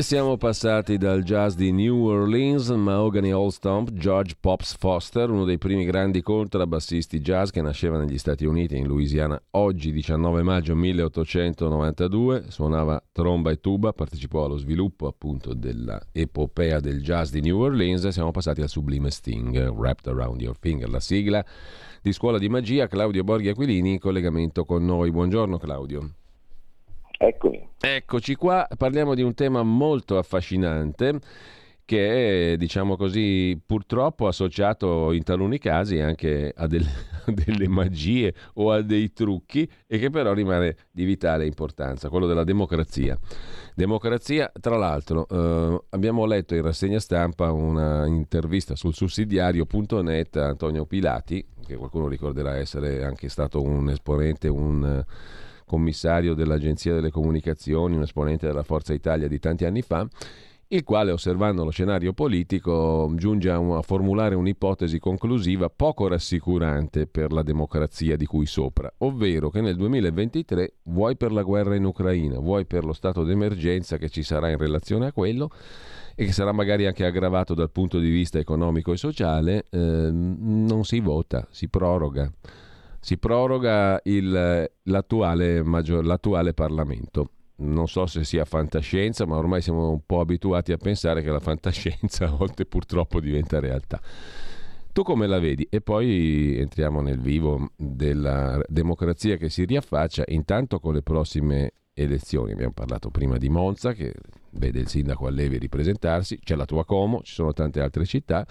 Siamo passati dal jazz di New Orleans, Mahogany Old Stomp, George Pops Foster, uno dei primi grandi contrabbassisti jazz che nasceva negli Stati Uniti, in Louisiana, oggi 19 maggio 1892, suonava tromba e tuba, partecipò allo sviluppo appunto dell'epopea del jazz di New Orleans e siamo passati al sublime Sting, Wrapped Around Your Finger, la sigla di Scuola di Magia, Claudio Borghi Aquilini in collegamento con noi. Buongiorno Claudio. Eccomi. Eccoci qua, parliamo di un tema molto affascinante che è, diciamo così, purtroppo associato in taluni casi anche a, del, a, delle magie o a dei trucchi e che però rimane di vitale importanza, quello della democrazia. Democrazia, tra l'altro, eh, abbiamo letto in rassegna stampa una intervista sul sussidiario.net a Antonio Pilati, che qualcuno ricorderà essere anche stato un esponente, un commissario dell'Agenzia delle Comunicazioni, un esponente della Forza Italia di tanti anni fa, il quale, osservando lo scenario politico, giunge a, un, a, formulare un'ipotesi conclusiva poco rassicurante per la democrazia di cui sopra, ovvero che nel 2023, vuoi per la guerra in Ucraina, vuoi per lo stato d'emergenza che ci sarà in relazione a quello, e che sarà magari anche aggravato dal punto di vista economico e sociale, eh, non si vota, si proroga si proroga il, l'attuale, maggior, l'attuale Parlamento. Non so se sia fantascienza, ma ormai siamo un po' abituati a pensare che la fantascienza a volte purtroppo diventa realtà. Tu come la vedi? E poi entriamo nel vivo della democrazia che si riaffaccia intanto con le prossime elezioni. Abbiamo parlato prima di Monza che vede il sindaco Allevi ripresentarsi, c'è la tua Como, ci sono tante altre città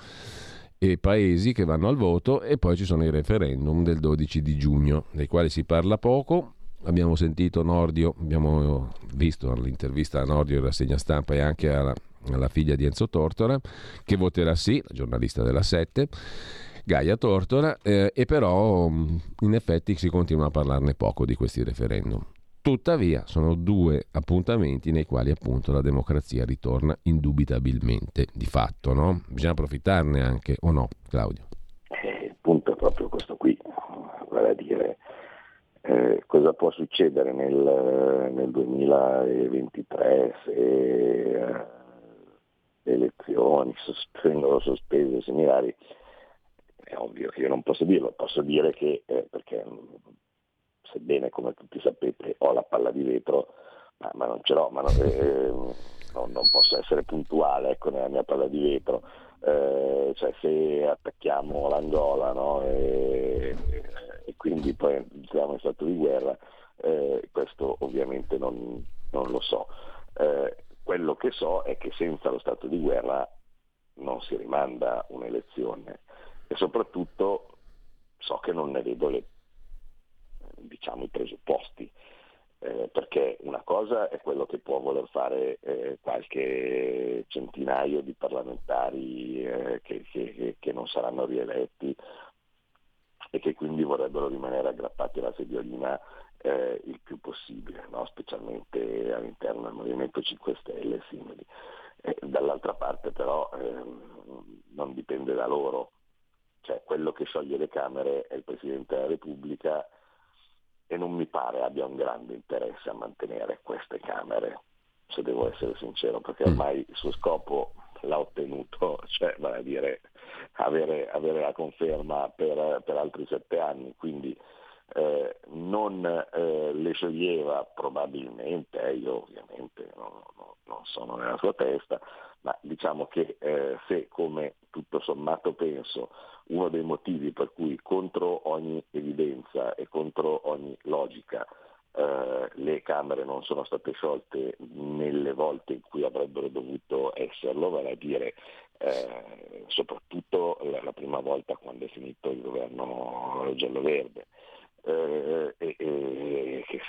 e paesi che vanno al voto e poi ci sono i referendum del 12 di giugno, dei quali si parla poco. Abbiamo sentito Nordio, abbiamo visto l'intervista a Nordio in rassegna stampa e anche alla, alla figlia di Enzo Tortora, che voterà sì, la giornalista della 7, Gaia Tortora, eh, e però in effetti si continua a parlarne poco di questi referendum. Tuttavia sono due appuntamenti nei quali appunto la democrazia ritorna indubitabilmente di fatto, no? Bisogna approfittarne anche o no, Claudio? Eh, il punto è proprio questo qui, vale a dire eh, cosa può succedere nel, nel 2023 se eh, le elezioni vengono sospese o similari. È ovvio che io non posso dirlo, posso dire che eh, perché sebbene come tutti sapete ho la palla di vetro, ma, ma non ce l'ho, ma non, eh, non, non, posso essere puntuale ecco, nella mia palla di vetro. Eh, cioè se attacchiamo l'Angola no, e, e, quindi poi entriamo in stato di guerra, eh, questo ovviamente non, non lo so. Eh, quello che so è che senza lo stato di guerra non si rimanda un'elezione e soprattutto so che non ne vedo le diciamo, i presupposti. Eh, perché una cosa è quello che può voler fare eh, qualche centinaio di parlamentari eh, che, che, che, non saranno rieletti e che quindi vorrebbero rimanere aggrappati alla sediolina eh, il più possibile, no? specialmente all'interno del Movimento 5 Stelle e simili. dall'altra parte però ehm, non dipende da loro, cioè quello che scioglie le Camere è il Presidente della Repubblica e non mi pare abbia un grande interesse a mantenere queste Camere, se devo essere sincero, perché mm. ormai il suo scopo l'ha ottenuto, cioè vale a dire avere, avere la conferma per, per, altri sette anni, quindi eh, non eh, le scioglieva probabilmente, eh, io ovviamente non, non, sono nella sua testa, ma diciamo che eh, se come tutto sommato penso uno dei motivi per cui contro ogni evidenza e contro ogni logica eh, le Camere non sono state sciolte nelle volte in cui avrebbero dovuto esserlo, vale a dire eh, soprattutto la, la, prima volta quando è finito il governo giallo-verde. Eh,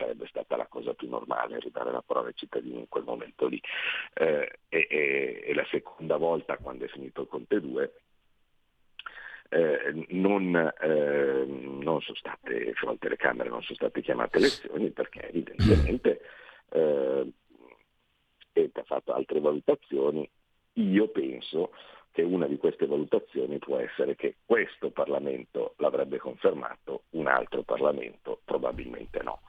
sarebbe stata la cosa più normale, ridare la parola ai cittadini in quel momento lì. Eh, e, e, la seconda volta, quando è finito il Conte 2, eh, non, eh, non, sono state sciolte le Camere, non sono state chiamate elezioni perché evidentemente eh, ha fatto altre valutazioni. Io penso che una di queste valutazioni può essere che questo Parlamento l'avrebbe confermato, un altro Parlamento probabilmente no.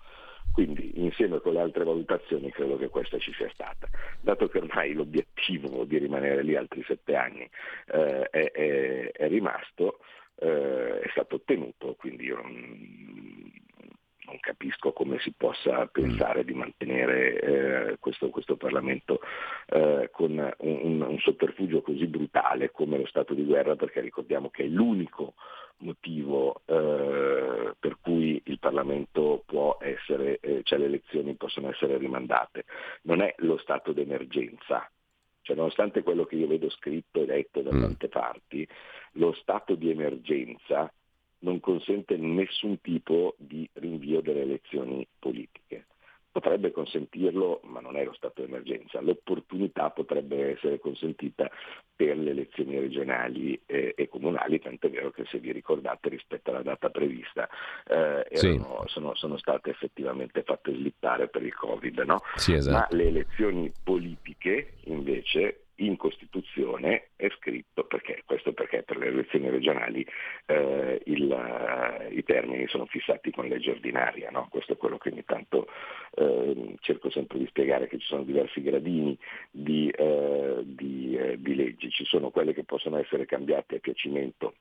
Quindi insieme con le altre valutazioni credo che questa ci sia stata. Dato che ormai l'obiettivo di rimanere lì altri sette anni eh, è, è, è, rimasto, eh, è stato ottenuto, quindi io non, non capisco come si possa pensare di mantenere eh, questo, questo, Parlamento eh, con un, un, sotterfugio così brutale come lo stato di guerra, perché ricordiamo che è l'unico motivo eh, per cui il Parlamento può essere, eh, cioè le elezioni possono essere rimandate. Non è lo stato d'emergenza, cioè, nonostante quello che io vedo scritto e detto da mm. tante parti, lo stato di emergenza non consente nessun tipo di rinvio delle elezioni politiche. Potrebbe consentirlo, ma non è lo stato di emergenza. L'opportunità potrebbe essere consentita per le elezioni regionali eh, e comunali, tant'è vero che se vi ricordate rispetto alla data prevista eh, erano, sì. sono, sono, state effettivamente fatte slittare per il Covid. No? Sì, esatto. Ma le elezioni politiche invece in Costituzione è scritto, perché, questo perché per le elezioni regionali eh, il, uh, i termini sono fissati con legge ordinaria, no? questo è quello che ogni tanto eh, cerco sempre di spiegare, che ci sono diversi gradini di, eh, di, eh, di leggi, ci sono quelle che possono essere cambiate a piacimento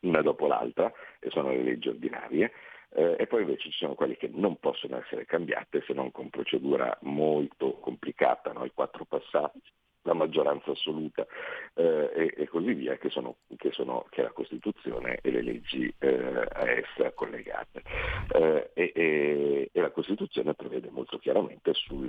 una dopo l'altra, e sono le leggi ordinarie, eh, e poi invece ci sono quelle che non possono essere cambiate se non con procedura molto complicata, no? i quattro passati la maggioranza assoluta eh, e, e, così via, che sono, che, sono, che è la Costituzione e le leggi eh, a essa collegate. Eh, e, e, e, la Costituzione prevede molto chiaramente sul,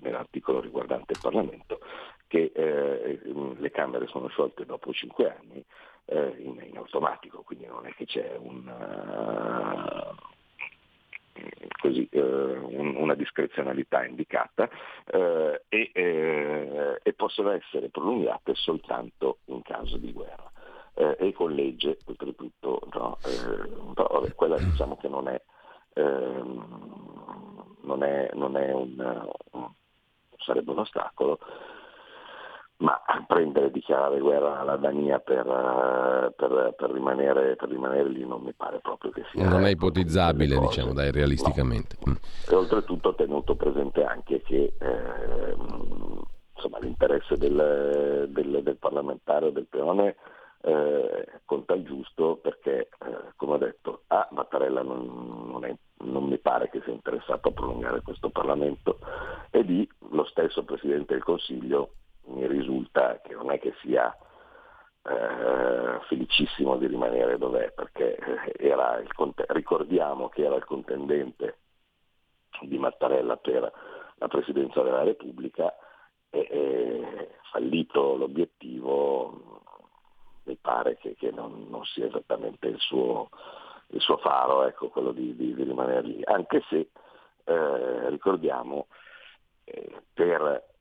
nell'articolo riguardante il Parlamento che eh, le Camere sono sciolte dopo cinque anni eh, in, in, automatico, quindi non è che c'è un... Uh, così, eh, un, una discrezionalità indicata eh, e, eh, e, possono essere prolungate soltanto in caso di guerra. Eh, e con legge, oltretutto, no, eh, però, vabbè, quella diciamo che non è, ehm, non è, non è un, un, sarebbe un ostacolo, ma prendere e dichiarare guerra alla Dania per, eh, per, per, rimanere, per, rimanere, lì non mi pare proprio che sia... Non è ipotizzabile, diciamo, dai, realisticamente. No. E oltretutto tenuto presente anche che eh, insomma, l'interesse del, del, del, parlamentare o del peone eh, conta il giusto perché, eh, come ho detto, A. Mattarella non, non, è, non mi pare che sia interessato a prolungare questo Parlamento e B. lo stesso Presidente del Consiglio mi risulta che non è che sia eh, felicissimo di rimanere dov'è, perché eh, il, ricordiamo che era il contendente di Mattarella per la Presidenza della Repubblica e, e fallito l'obiettivo mi pare che, che non, non, sia esattamente il suo, il suo faro, ecco, quello di, di, di, rimanere lì, anche se eh, ricordiamo eh, per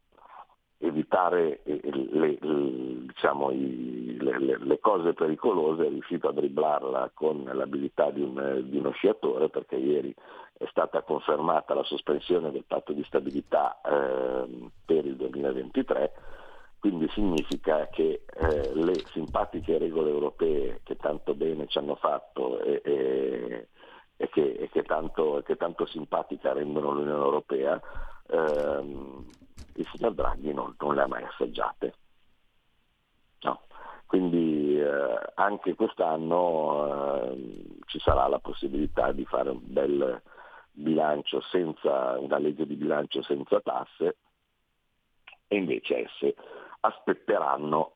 evitare eh, le, le, diciamo, i, le, le, cose pericolose è riuscito a dribblarla con l'abilità di, un, di, uno sciatore perché ieri è stata confermata la sospensione del patto di stabilità eh, per il 2023, quindi significa che eh, le simpatiche regole europee che tanto bene ci hanno fatto e, e, e, che, e che, tanto, che, tanto, simpatica rendono l'Unione Europea, ehm, il signor Draghi non, non le ha mai assaggiate. No. Quindi eh, anche quest'anno eh, ci sarà la possibilità di fare un bel bilancio senza una legge di bilancio senza tasse e invece esse aspetteranno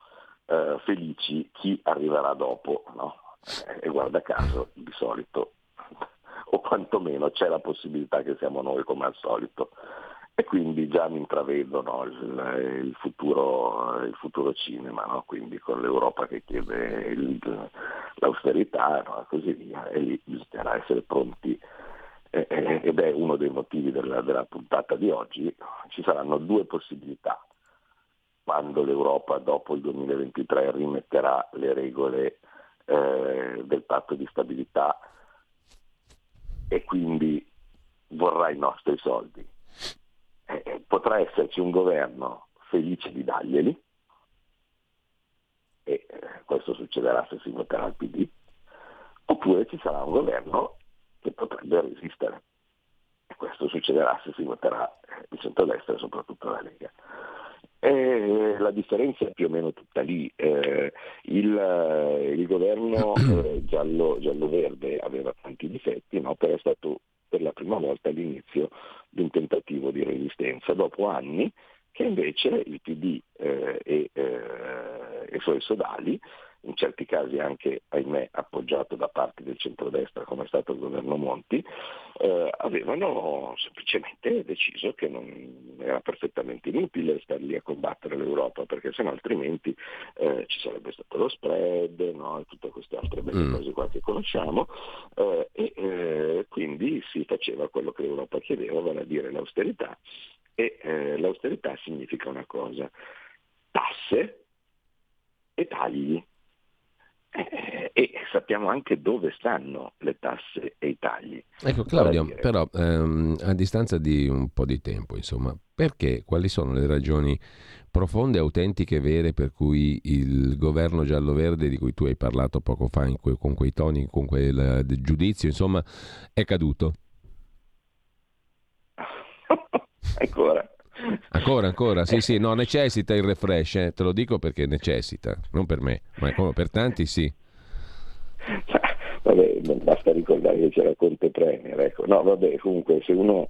eh, felici chi arriverà dopo. No? E guarda caso, di solito, o quantomeno c'è la possibilità che siamo noi come al solito e quindi già mi intravedo no, il, il, futuro, il, futuro, cinema, no? quindi con l'Europa che chiede il, l'austerità no? e così via, e lì bisognerà essere pronti. Ed è uno dei motivi della, della puntata di oggi, ci saranno due possibilità. Quando l'Europa dopo il 2023 rimetterà le regole eh, del patto di stabilità e quindi vorrà i nostri soldi eh, potrà esserci un governo felice di darglieli, e eh, questo succederà se si voterà il PD, oppure ci sarà un governo che potrebbe resistere. E questo succederà se si voterà eh, il centrodestra e soprattutto la Lega. E la differenza è più o meno tutta lì. Eh, il, eh, il, governo eh, giallo, giallo-verde aveva tanti difetti, no? però è stato per la prima volta all'inizio di un tentativo di resistenza, dopo anni che invece il PD eh, e, eh, i suoi sodali, in certi casi anche, ahimè, appoggiato da parte del centrodestra come è stato il governo Monti, eh, avevano semplicemente deciso che non era perfettamente inutile stare lì a combattere l'Europa, perché sennò altrimenti eh, ci sarebbe stato lo spread no? e tutte queste altre belle mm. cose qua che conosciamo, eh, e eh, quindi si faceva quello che l'Europa chiedeva, vale a dire l'austerità, e eh, l'austerità significa una cosa, tasse e tagli. Eh, e sappiamo anche dove stanno le tasse e i tagli. Ecco Claudio, però ehm, a distanza di un po' di tempo, insomma, perché? Quali sono le ragioni profonde, autentiche, vere per cui il governo giallo-verde di cui tu hai parlato poco fa que- con quei toni, con quel giudizio, insomma, è caduto? ancora. Ancora, ancora, sì, sì, no, necessita il refresh, eh. te lo dico perché necessita, non per me, ma come per tanti sì. Vabbè, basta ricordare che c'era Conte Premier, ecco. No, vabbè, comunque se uno,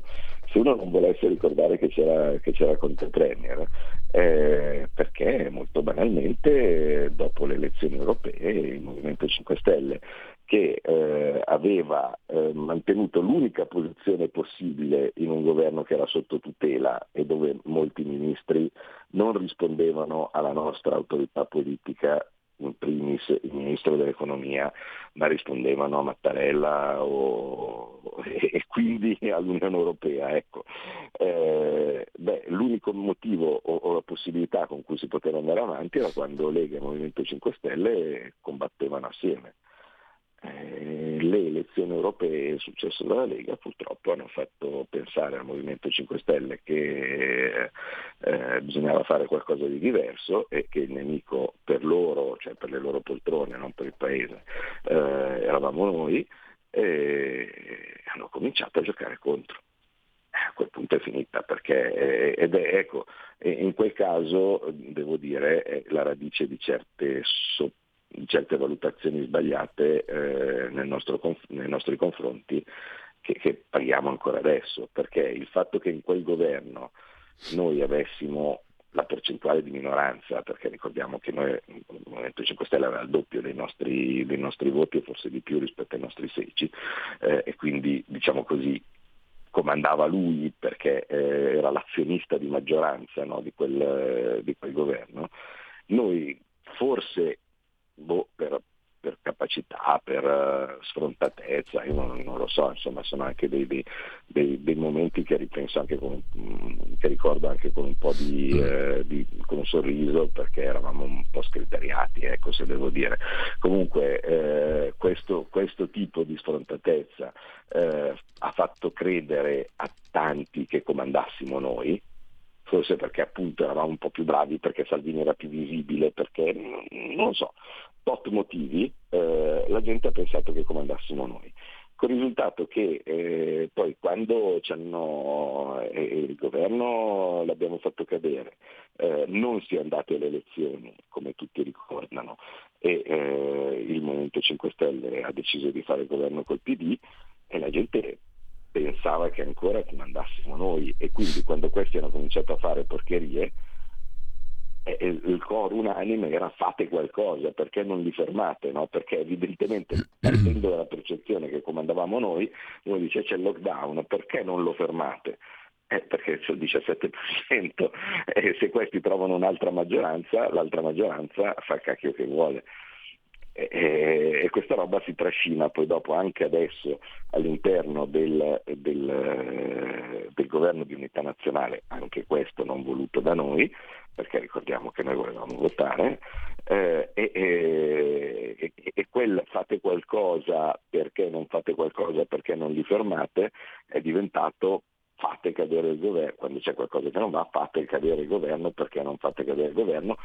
se uno non volesse ricordare che c'era, che c'era Conte Premier, eh, perché molto banalmente dopo le elezioni europee il Movimento 5 Stelle che eh, aveva eh, mantenuto l'unica posizione possibile in un governo che era sotto tutela e dove molti ministri non rispondevano alla nostra autorità politica, in primis il ministro dell'economia, ma rispondevano a Mattarella o, e, quindi all'Unione Europea. Ecco. Eh, beh, l'unico motivo o, o, la possibilità con cui si poteva andare avanti era quando Lega e Movimento 5 Stelle combattevano assieme. Eh, le elezioni europee e il successo della Lega purtroppo hanno fatto pensare al Movimento 5 Stelle che eh, bisognava fare qualcosa di diverso e che il nemico per loro, cioè per le loro poltrone, non per il paese, eh, eravamo noi e hanno cominciato a giocare contro. A quel punto è finita perché ed è ecco in quel caso devo dire è la radice di certe sotto certe valutazioni sbagliate eh, nel nostro, nei nostri confronti che, che paghiamo ancora adesso, perché il fatto che in quel governo noi avessimo la percentuale di minoranza, perché ricordiamo che noi, il Movimento 5 Stelle aveva il doppio dei nostri, dei nostri voti e forse di più rispetto ai nostri 16 eh, e quindi diciamo così comandava lui perché eh, era l'azionista di maggioranza no, di, quel, di, quel, governo, noi forse boh, per, per, capacità, per uh, sfrontatezza, io non, non, lo so, insomma sono anche dei, dei, dei, dei momenti che anche con, mm, che ricordo anche con un po' di, eh, di con un sorriso perché eravamo un po' scriteriati, ecco se devo dire. Comunque eh, questo, questo, tipo di sfrontatezza eh, ha fatto credere a tanti che comandassimo noi, forse perché appunto eravamo un po' più bravi, perché Salvini era più visibile, perché non lo so, tot motivi, eh, la gente ha pensato che comandassimo noi. con il risultato che eh, poi quando eh, il governo l'abbiamo fatto cadere, eh, non si è andato alle elezioni, come tutti ricordano, e eh, il Movimento 5 Stelle ha deciso di fare il governo col PD e la gente pensava che ancora comandassimo noi e quindi quando questi hanno cominciato a fare porcherie il coro unanime era fate qualcosa, perché non li fermate? No? Perché evidentemente partendo dalla percezione che comandavamo noi, uno dice c'è il lockdown, perché non lo fermate? Eh, perché c'è il 17% e se questi trovano un'altra maggioranza, l'altra maggioranza fa il cacchio che vuole. E, questa roba si trascina poi dopo anche adesso all'interno del, del, del, governo di unità nazionale, anche questo non voluto da noi, perché ricordiamo che noi volevamo votare, eh, e, e, e, quel fate qualcosa perché non fate qualcosa perché non li fermate è diventato fate cadere il governo, quando c'è qualcosa che non va, fate cadere il governo perché non fate cadere il governo,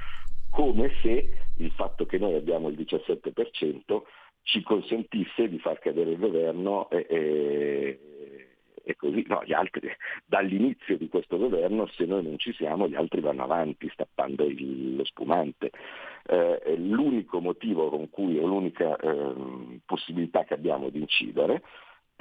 come se il fatto che noi abbiamo il 17% ci consentisse di far cadere il governo e, e, e così, no, gli altri, dall'inizio di questo governo, se noi non ci siamo, gli altri vanno avanti stappando il, lo spumante. Eh, l'unico motivo con cui, o l'unica eh, possibilità che abbiamo di incidere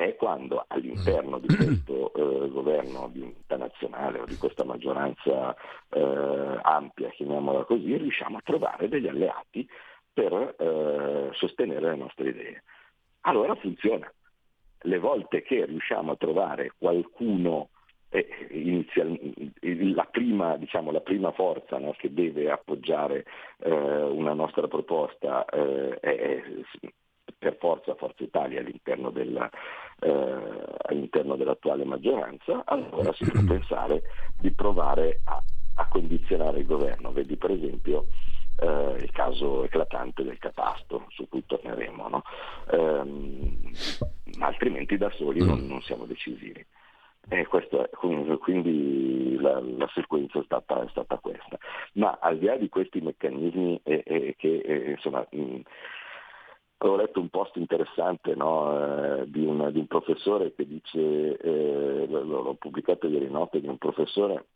è quando all'interno di questo eh, governo di unità nazionale o di questa maggioranza eh, ampia, chiamiamola così, riusciamo a trovare degli alleati per eh, sostenere le nostre idee. Allora funziona. Le volte che riusciamo a trovare qualcuno eh, la, prima, diciamo, la, prima, forza no, che deve appoggiare eh, una nostra proposta eh, è, per forza Forza Italia all'interno, della, eh, all'interno dell'attuale maggioranza, allora si può pensare di provare a, a condizionare il governo. Vedi per esempio eh, il caso eclatante del catasto, su cui torneremo, no? ehm, ma altrimenti da soli non, non siamo decisivi. E è, quindi la, la sequenza è stata, è stata, questa. Ma al di là di questi meccanismi eh, eh, che eh, insomma, mh, Avevo letto un post interessante no, eh, di, un, di, un, professore che dice, eh, l'ho pubblicato ieri notte, di un professore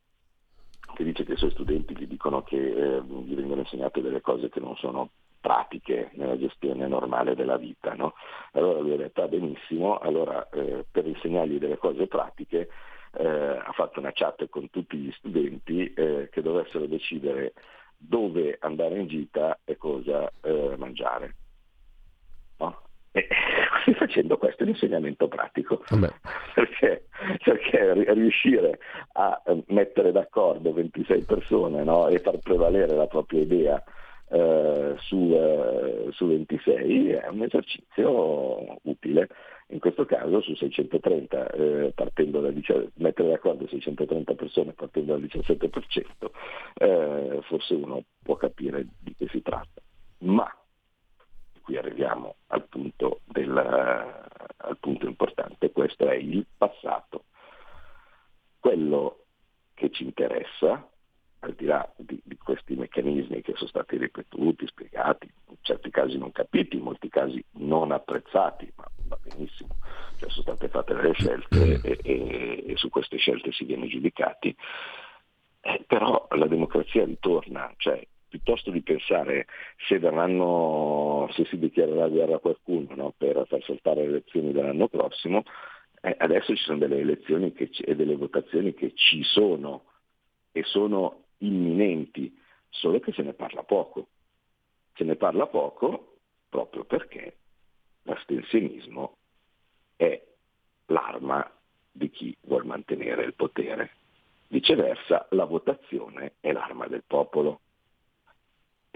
che dice che i suoi studenti gli dicono che eh, gli vengono insegnate delle cose che non sono pratiche nella gestione normale della vita. No? Allora lui ha detto, ah, benissimo, allora eh, per insegnargli delle cose pratiche eh, ha fatto una chat con tutti gli studenti eh, che dovessero decidere dove andare in gita e cosa mangiare E facendo questo l'insegnamento pratico, perché, perché, riuscire a eh, mettere d'accordo 26 persone no? e far prevalere la propria idea eh, su, eh, su, 26 è un esercizio utile. In questo caso su 630, eh, partendo da, mettere d'accordo 630 persone partendo dal 17%, eh, forse uno può capire di che si tratta. Ma qui arriviamo al punto, del, al punto importante, questo è il passato. Quello che ci interessa, al di là di, di, questi meccanismi che sono stati ripetuti, spiegati, in certi casi non capiti, in molti casi non apprezzati, ma va benissimo, cioè sono state fatte delle scelte e, e, e su queste scelte si viene giudicati, eh, però la democrazia ritorna, cioè piuttosto di pensare se, verranno, se si dichiarerà guerra a qualcuno no, per far saltare le elezioni dell'anno prossimo, eh, adesso ci sono delle elezioni c- e delle votazioni che ci sono e sono imminenti, solo che se ne parla poco. Se ne parla poco proprio perché l'astensionismo è l'arma di chi vuole mantenere il potere. Viceversa, la votazione è l'arma del popolo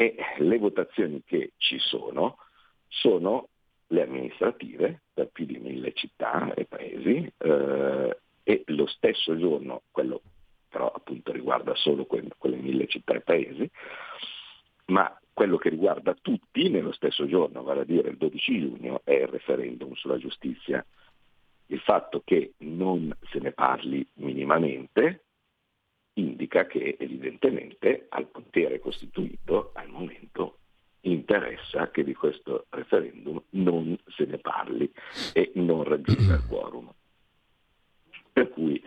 e le votazioni che ci sono sono le amministrative per più di mille città e paesi eh, e lo stesso giorno, quello però appunto riguarda solo que- quelle mille città e paesi, ma quello che riguarda tutti nello stesso giorno, vale a dire il 12 giugno, è il referendum sulla giustizia. Il fatto che non se ne parli minimamente indica che evidentemente al potere costituito al momento interessa che di questo referendum non se ne parli e non quorum. Per cui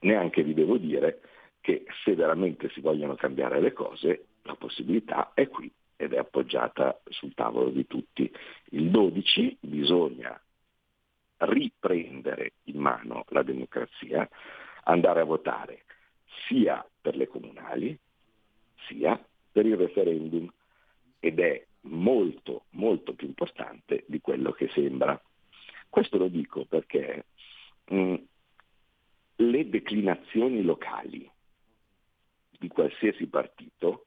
neanche vi devo dire che se veramente si vogliono cambiare le cose, la possibilità è qui ed è appoggiata sul tavolo di tutti. Il 12 bisogna riprendere in mano la democrazia, andare a votare sia per le comunali sia per il referendum ed è molto molto più importante di quello che sembra. Questo lo dico perché mh, mm, le declinazioni locali di qualsiasi partito,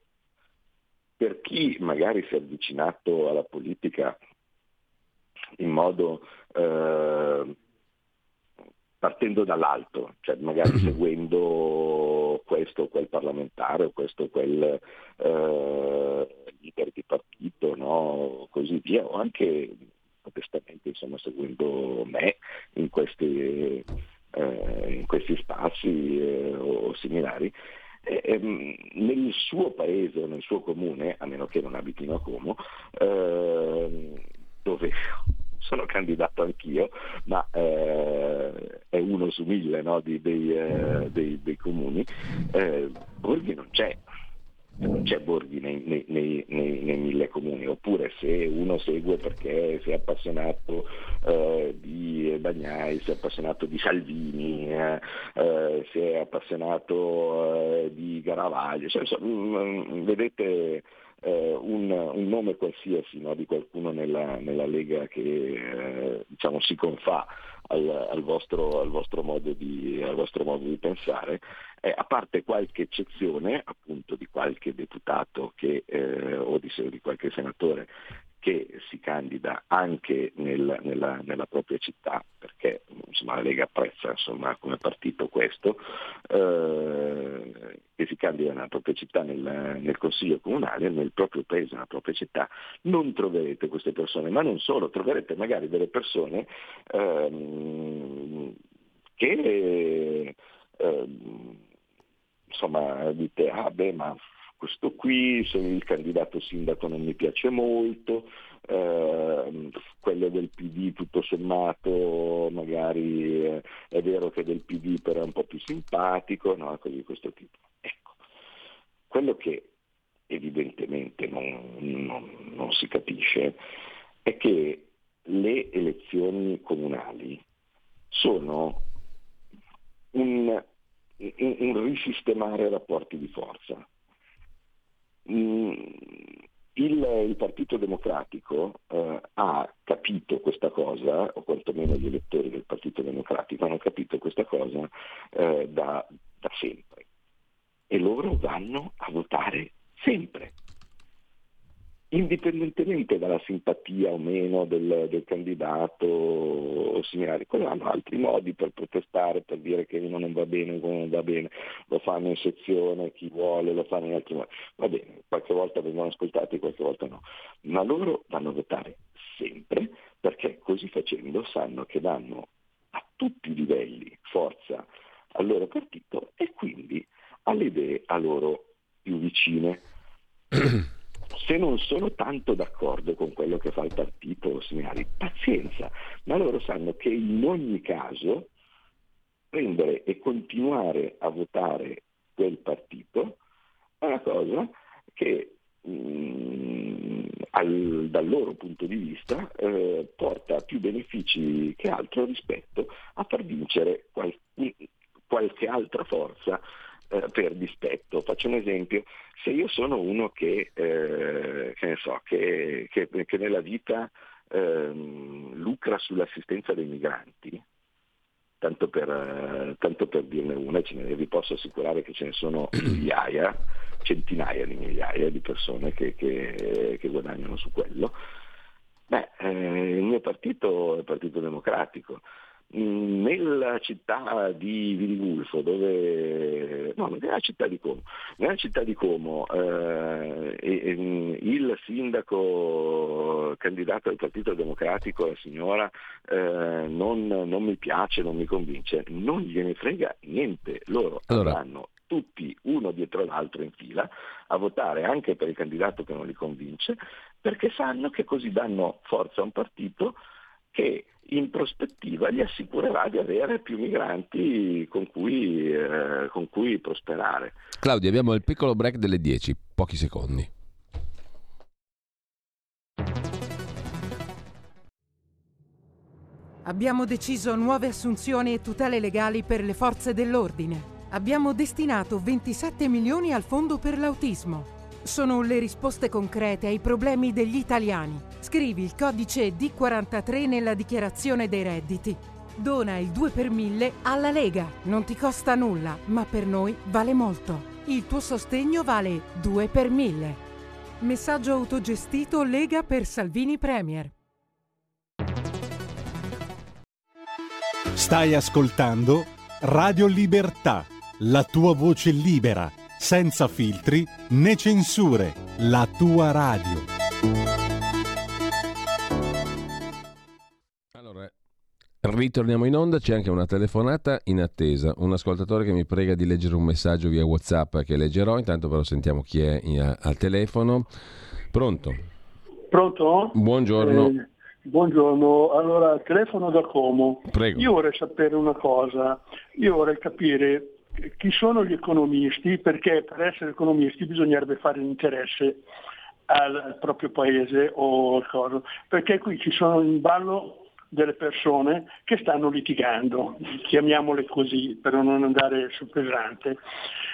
per chi magari si è avvicinato alla politica in modo eh, partendo dall'alto, cioè magari seguendo questo o quel parlamentare o questo o quel eh, leader di partito, no? così via, o anche modestamente insomma, seguendo me in questi, eh, in questi spazi eh, o similari. Ehm, nel suo paese o nel suo comune, a meno che non abitino a Como, ehm, dove sono candidato anch'io, ma eh, è uno su mille no, di, dei, eh, dei, dei, comuni, eh, Borghi non c'è. Non c'è Borghi nei, nei, nei, nei, mille comuni, oppure se uno segue perché si è appassionato eh, di Bagnai, si è appassionato di Salvini, eh, eh, si è appassionato di Garavaglio, cioè, insomma, mm, vedete eh, un, un, nome qualsiasi no, di qualcuno nella, nella Lega che eh, diciamo, si confà al, al, vostro, al, vostro di, al, vostro, modo di, pensare, eh, a parte qualche eccezione appunto di qualche deputato che, eh, o di, di qualche senatore che si candida anche nel, nella, nella, propria città, perché insomma, la Lega apprezza insomma, come partito questo, eh, che si candida nella propria città nel, nel, Consiglio Comunale, nel proprio paese, nella propria città, non troverete queste persone, ma non solo, troverete magari delle persone ehm, che ehm, insomma dite, ah beh ma questo qui, il candidato sindaco non mi piace molto, eh, quello del PD tutto sommato magari eh, è vero che del PD però è un po' più simpatico, no? cose di questo tipo. Ecco, quello che evidentemente non, non, non si capisce è che le elezioni comunali sono un, un, un risistemare rapporti di forza. Mm, il, il, Partito Democratico eh, ha capito questa cosa, o quantomeno gli elettori del Partito Democratico hanno capito questa cosa eh, da, da sempre. E loro vanno a votare sempre indipendentemente dalla simpatia o meno del, del candidato o similari, quello hanno altri modi per protestare, per dire che uno non va bene, uno non va bene, lo fanno in sezione, chi vuole lo fanno in altri modi. Va bene, qualche volta vengono ascoltati, qualche volta no, ma loro vanno a votare sempre perché così facendo sanno che danno a tutti i livelli forza al loro partito e quindi alle idee a loro più vicine. se non sono tanto d'accordo con quello che fa il partito Seminari, pazienza, ma loro sanno che in ogni caso prendere e continuare a votare quel partito è una cosa che mh, mm, al, dal loro punto di vista eh, porta più benefici che altro rispetto a far vincere qual, qualche altra forza eh, per dispetto. Faccio un esempio, se io sono uno che, eh, che, so, che, che nella vita ehm, lucra sull'assistenza dei migranti, tanto per, tanto per dirne una, ne, vi posso assicurare che ce ne sono migliaia, centinaia di migliaia di persone che, che, che guadagnano su quello. Beh, eh, il mio partito è il Partito Democratico, nella città di Virigulfo, dove, no, nella città di Como, nella città di Como eh, il sindaco candidato del Partito Democratico, la signora, eh, non, non, mi piace, non mi convince, non gliene frega niente, loro allora. andranno tutti uno dietro l'altro in fila a votare anche per il candidato che non li convince, perché sanno che così danno forza a un partito che in prospettiva gli assicurerà di avere più migranti con cui, eh, con cui prosperare. Claudio, abbiamo il piccolo break delle 10, pochi secondi. Abbiamo deciso nuove assunzioni e tutele legali per le forze dell'ordine. Abbiamo destinato 27 milioni al fondo per l'autismo. Sono le risposte concrete ai problemi degli italiani. Scrivi il codice D43 nella dichiarazione dei redditi. Dona il 2 per 1000 alla Lega. Non ti costa nulla, ma per noi vale molto. Il tuo sostegno vale 2 per 1000. Messaggio autogestito Lega per Salvini Premier. Stai ascoltando Radio Libertà, la tua voce libera, senza filtri né censure, la tua radio. Allora, ritorniamo in onda, c'è anche una telefonata in attesa, un ascoltatore che mi prega di leggere un messaggio via Whatsapp che leggerò, intanto però sentiamo chi è al telefono. Pronto? Pronto? Buongiorno. Eh... Buongiorno, allora telefono da Como. Prego. Io vorrei sapere una cosa, io vorrei capire chi sono gli economisti, perché per essere economisti bisognerebbe fare l'interesse al, al proprio paese o cosa, perché qui ci sono in ballo delle persone che stanno litigando, chiamiamole così per non andare sul pesante.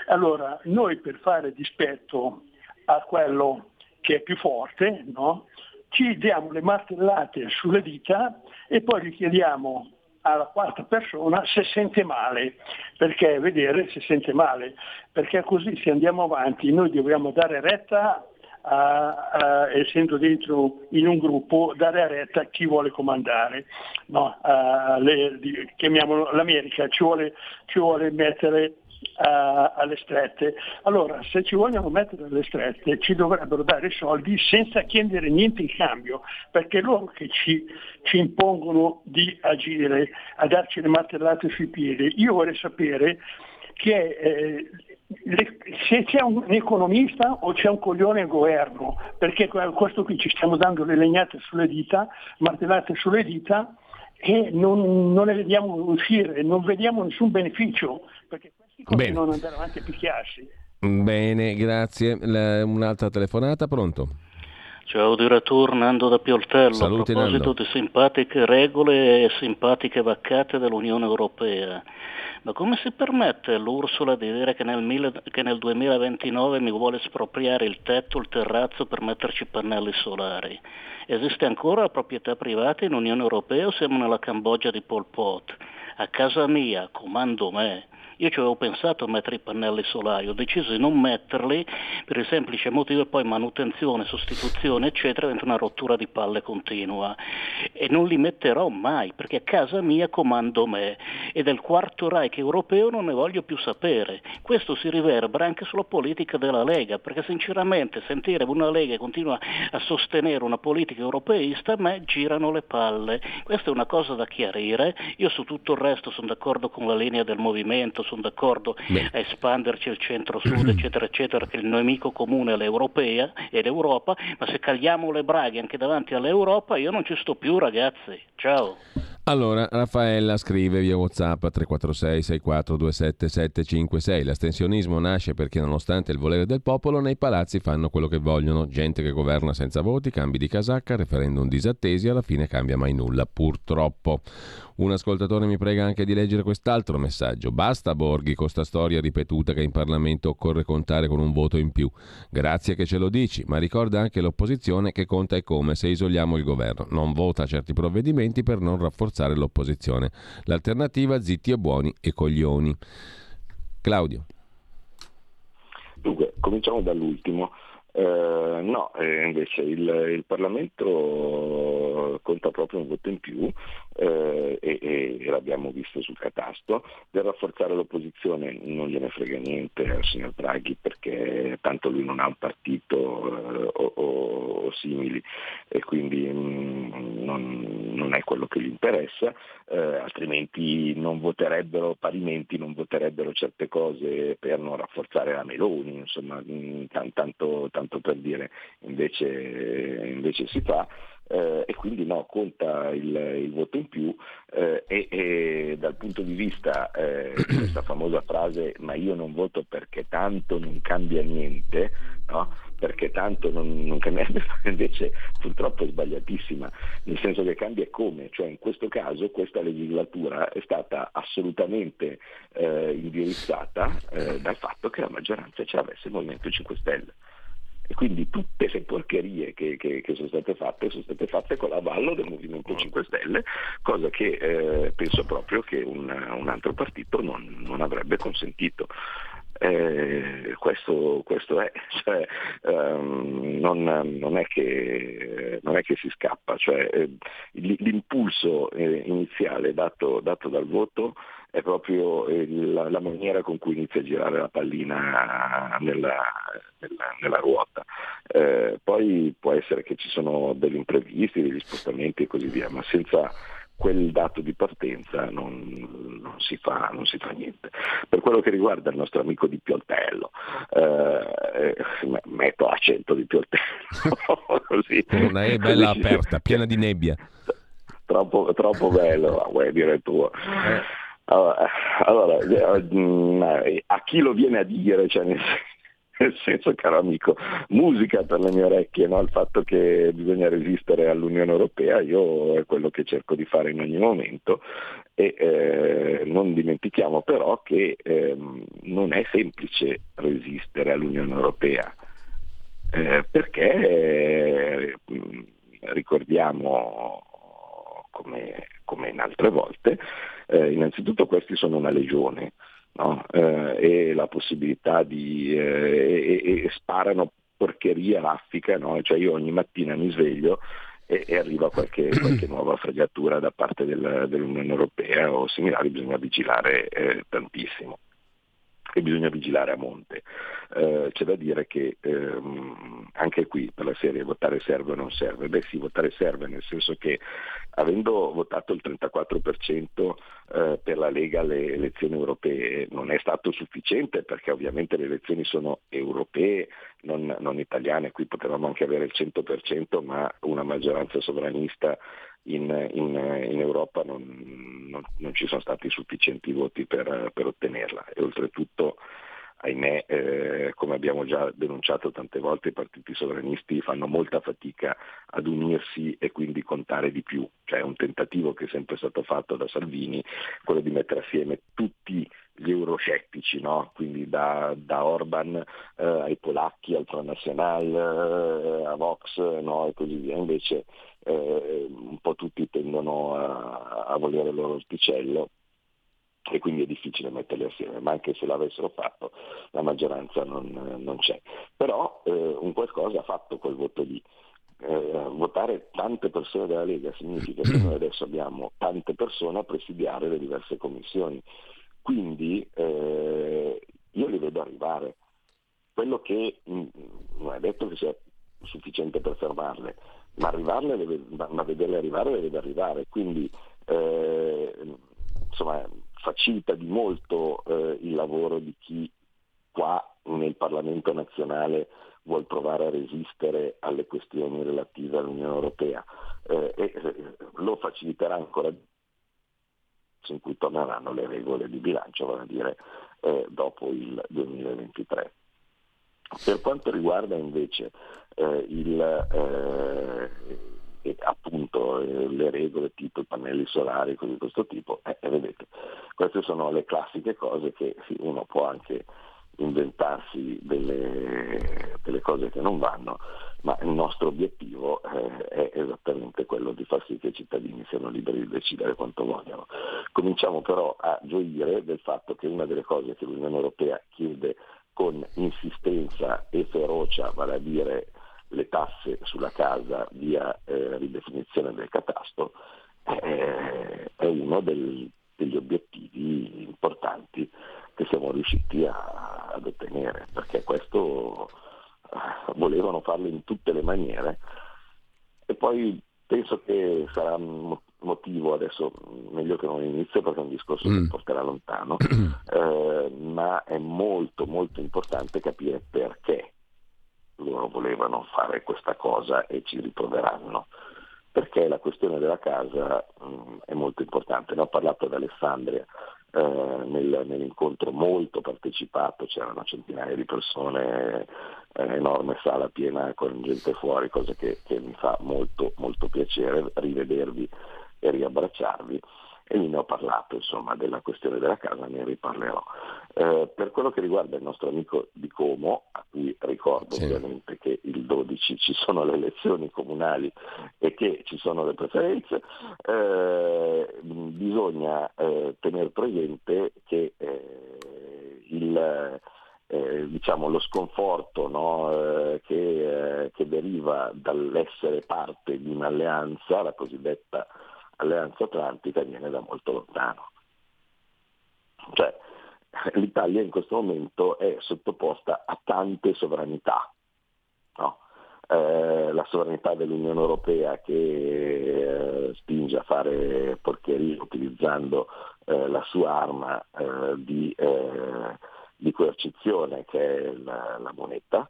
Allora, noi per fare dispetto a quello che è più forte, no? ci diamo le martellate sulle dita e poi gli chiediamo alla quarta persona se sente male, perché vedere se sente male, perché così se andiamo avanti noi dobbiamo dare retta a, a, essendo dentro in un gruppo, dare retta a chi vuole comandare. No, a, le, chiamiamolo l'America, ci vuole, ci vuole mettere uh, alle strette. Allora, se ci vogliono mettere alle strette, ci dovrebbero dare soldi senza chiedere niente in cambio, perché loro che ci, ci impongono di agire, a darci le martellate sui piedi. Io vorrei sapere che eh, se c'è un economista o c'è un coglione al governo, perché questo qui ci stiamo dando le legnate sulle dita, martellate sulle dita e non, non le vediamo uscire, non vediamo nessun beneficio, perché continuano ad andare avanti a picchiarsi. Bene, grazie. La, un'altra telefonata, pronto? Ciao direttore Nando da Pioltello, Salute, a proposito Nando. di simpatiche regole e simpatiche vaccate dell'Unione Europea. Ma come si permette l'Ursula di dire che nel, mille, che nel 2029 mi vuole espropriare il tetto, il terrazzo per metterci pannelli solari? Esiste ancora la proprietà privata in Unione Europea o siamo nella Cambogia di Pol Pot? A casa mia, comando me, io ci avevo pensato a mettere i pannelli solari, ho deciso di non metterli per il semplice motivo che poi manutenzione, sostituzione, eccetera, diventa una rottura di palle continua. E non li metterò mai, perché a casa mia comando me. E del quarto Reich europeo non ne voglio più sapere. Questo si riverbera anche sulla politica della Lega, perché sinceramente sentire una Lega che continua a sostenere una politica europeista, a me girano le palle. Questa è una cosa da chiarire. Io su tutto il resto sono d'accordo con la linea del movimento, sono d'accordo Beh. a espanderci al centro-sud, eccetera, eccetera, che il nemico comune è l'Europea e l'Europa, ma se cagliamo le braghe anche davanti all'Europa io non ci sto più ragazzi. Ciao. Allora, Raffaella scrive via WhatsApp 346 6427 756. L'astensionismo nasce perché, nonostante il volere del popolo, nei palazzi fanno quello che vogliono. Gente che governa senza voti, cambi di casacca, referendum disattesi, alla fine cambia mai nulla, purtroppo. Un ascoltatore mi prega anche di leggere quest'altro messaggio. Basta Borghi con sta storia ripetuta che in Parlamento occorre contare con un voto in più. Grazie che ce lo dici, ma ricorda anche l'opposizione che conta e come se isoliamo il governo. Non vota certi provvedimenti per non rafforzare l'opposizione. L'alternativa zitti e buoni e coglioni. Claudio. Dunque, cominciamo dall'ultimo. Eh, no, eh, invece il, il, Parlamento conta proprio un voto in più eh, e, e, l'abbiamo visto sul catasto. Per rafforzare l'opposizione non gliene frega niente al signor Draghi perché tanto lui non ha un partito eh, o, o, o, simili e quindi mh, non, non, è quello che gli interessa, eh, altrimenti non voterebbero parimenti, non voterebbero certe cose per non rafforzare la Meloni, insomma, mh, tanto, tanto per dire, invece, invece si fa. eh, e quindi no, conta il, il voto in più eh, e, e, dal punto di vista eh, questa famosa frase ma io non voto perché tanto non cambia niente, no? Perché tanto non, non cambierebbe, invece purtroppo è sbagliatissima, nel senso che cambia come, cioè in questo caso questa legislatura è stata assolutamente eh, indirizzata eh, dal fatto che la maggioranza ce l'avesse il Movimento 5 Stelle. E quindi tutte le porcherie che, che, che, sono state fatte sono state fatte con l'avallo del Movimento 5 Stelle, cosa che eh, penso proprio che un, un altro partito non, non avrebbe consentito. Eh, questo, questo, è, cioè, um, non, non, è che, non, è che, si scappa, cioè, eh, l'impulso eh, iniziale dato, dato, dal voto è proprio il, la, maniera con cui inizia a girare la pallina nella, nella, nella ruota. Eh, poi può essere che ci sono degli imprevisti, degli spostamenti e così via, ma senza quel dato di partenza non, non, si fa, non, si fa, niente. Per quello che riguarda il nostro amico di Pioltello, eh, metto accento di Pioltello. così. Una E bella aperta, piena di nebbia. Troppo, troppo bello, vuoi dire tu. Eh. Allora, allora, eh, a chi lo viene a dire, cioè nel senso nel senso, caro amico, musica per le mie orecchie, no? il fatto che bisogna resistere all'Unione Europea, io è quello che cerco di fare in ogni momento e eh, non dimentichiamo però che eh, non è semplice resistere all'Unione Europea, eh, perché eh, ricordiamo come, come, in altre volte, eh, innanzitutto questi sono una legione no? eh, e la possibilità di... Eh, e, e, sparano porcheria raffica, no? cioè io ogni mattina mi sveglio e, e arriva qualche, qualche, nuova fregatura da parte del, dell'Unione Europea o similari, bisogna vigilare eh, tantissimo e bisogna vigilare a monte. Eh, c'è da dire che ehm, anche qui per la serie votare serve o non serve? Beh sì, votare serve nel senso che avendo votato il 34% eh, per la Lega alle elezioni europee non è stato sufficiente perché ovviamente le elezioni sono europee, non, non italiane, qui potevamo anche avere il 100% ma una maggioranza sovranista in, in, in Europa non, non, non, ci sono stati sufficienti voti per, per ottenerla. E oltretutto ahimè, eh, come abbiamo già denunciato tante volte, i partiti sovranisti fanno molta fatica ad unirsi e quindi contare di più. Cioè un tentativo che è sempre stato fatto da Salvini, quello di mettere assieme tutti gli euroscettici, no? quindi da, da Orban eh, ai polacchi, al Front National, eh, a Vox no? e così via. Invece eh, un po' tutti tendono a, a volere il loro orticello e quindi è difficile metterli assieme, ma anche se l'avessero fatto la maggioranza non, non c'è. Però eh, un qualcosa ha fatto quel voto lì. Eh, votare tante persone della Lega significa che noi adesso abbiamo tante persone a presidiare le diverse commissioni. Quindi eh, io li vedo arrivare. Quello che mh, mm, non è detto che sia sufficiente per fermarle, ma, deve, ma vederle arrivare le deve arrivare. Quindi eh, insomma, facilita di molto eh, il lavoro di chi qua nel Parlamento nazionale vuol provare a resistere alle questioni relative all'Unione Europea eh, e eh, lo faciliterà ancora di più in cui torneranno le regole di bilancio, vale a dire eh, dopo il 2023. Per quanto riguarda invece eh, il, eh, e appunto eh, le regole tipo i pannelli solari, cose di questo tipo, eh, vedete, queste sono le classiche cose che sì, uno può anche inventarsi delle, delle, cose che non vanno, ma il nostro obiettivo eh, è esattamente quello di far sì che i cittadini siano liberi di decidere quanto vogliono. Cominciamo però a gioire del fatto che una delle cose che l'Unione Europea chiede con insistenza e ferocia, vale a dire le tasse sulla casa via eh, ridefinizione del catasto, eh, è uno del, degli obiettivi importanti che siamo riusciti a, ad ottenere, perché questo eh, volevano farlo in tutte le maniere e poi penso che sarà un motivo, adesso meglio che non inizio perché è un discorso mm. che porterà lontano, eh, ma è molto molto importante capire perché loro volevano fare questa cosa e ci riproveranno. perché la questione della casa mh, mm, è molto importante. Ne ho parlato ad Alessandria eh, nel, nell'incontro molto partecipato, c'erano centinaia di persone, eh, enorme sala piena con gente fuori, cosa che, che mi fa molto, molto piacere rivedervi e riabbracciarvi e lì ne ho parlato insomma, della questione della casa, ne riparlerò. Eh, per quello che riguarda il nostro amico di Como, a cui ricordo sì. ovviamente che il 12 ci sono le elezioni comunali e che ci sono le preferenze, eh, bisogna eh, tenere presente che eh, il, eh, diciamo, lo sconforto no, eh, che, che deriva dall'essere parte di un'alleanza, la cosiddetta alleanza atlantica viene da molto lontano. Cioè, l'Italia in questo momento è sottoposta a tante sovranità. No? Eh, la sovranità dell'Unione Europea che eh, spinge a fare porcherie utilizzando eh, la sua arma eh, di, eh, di, coercizione che è la, la moneta,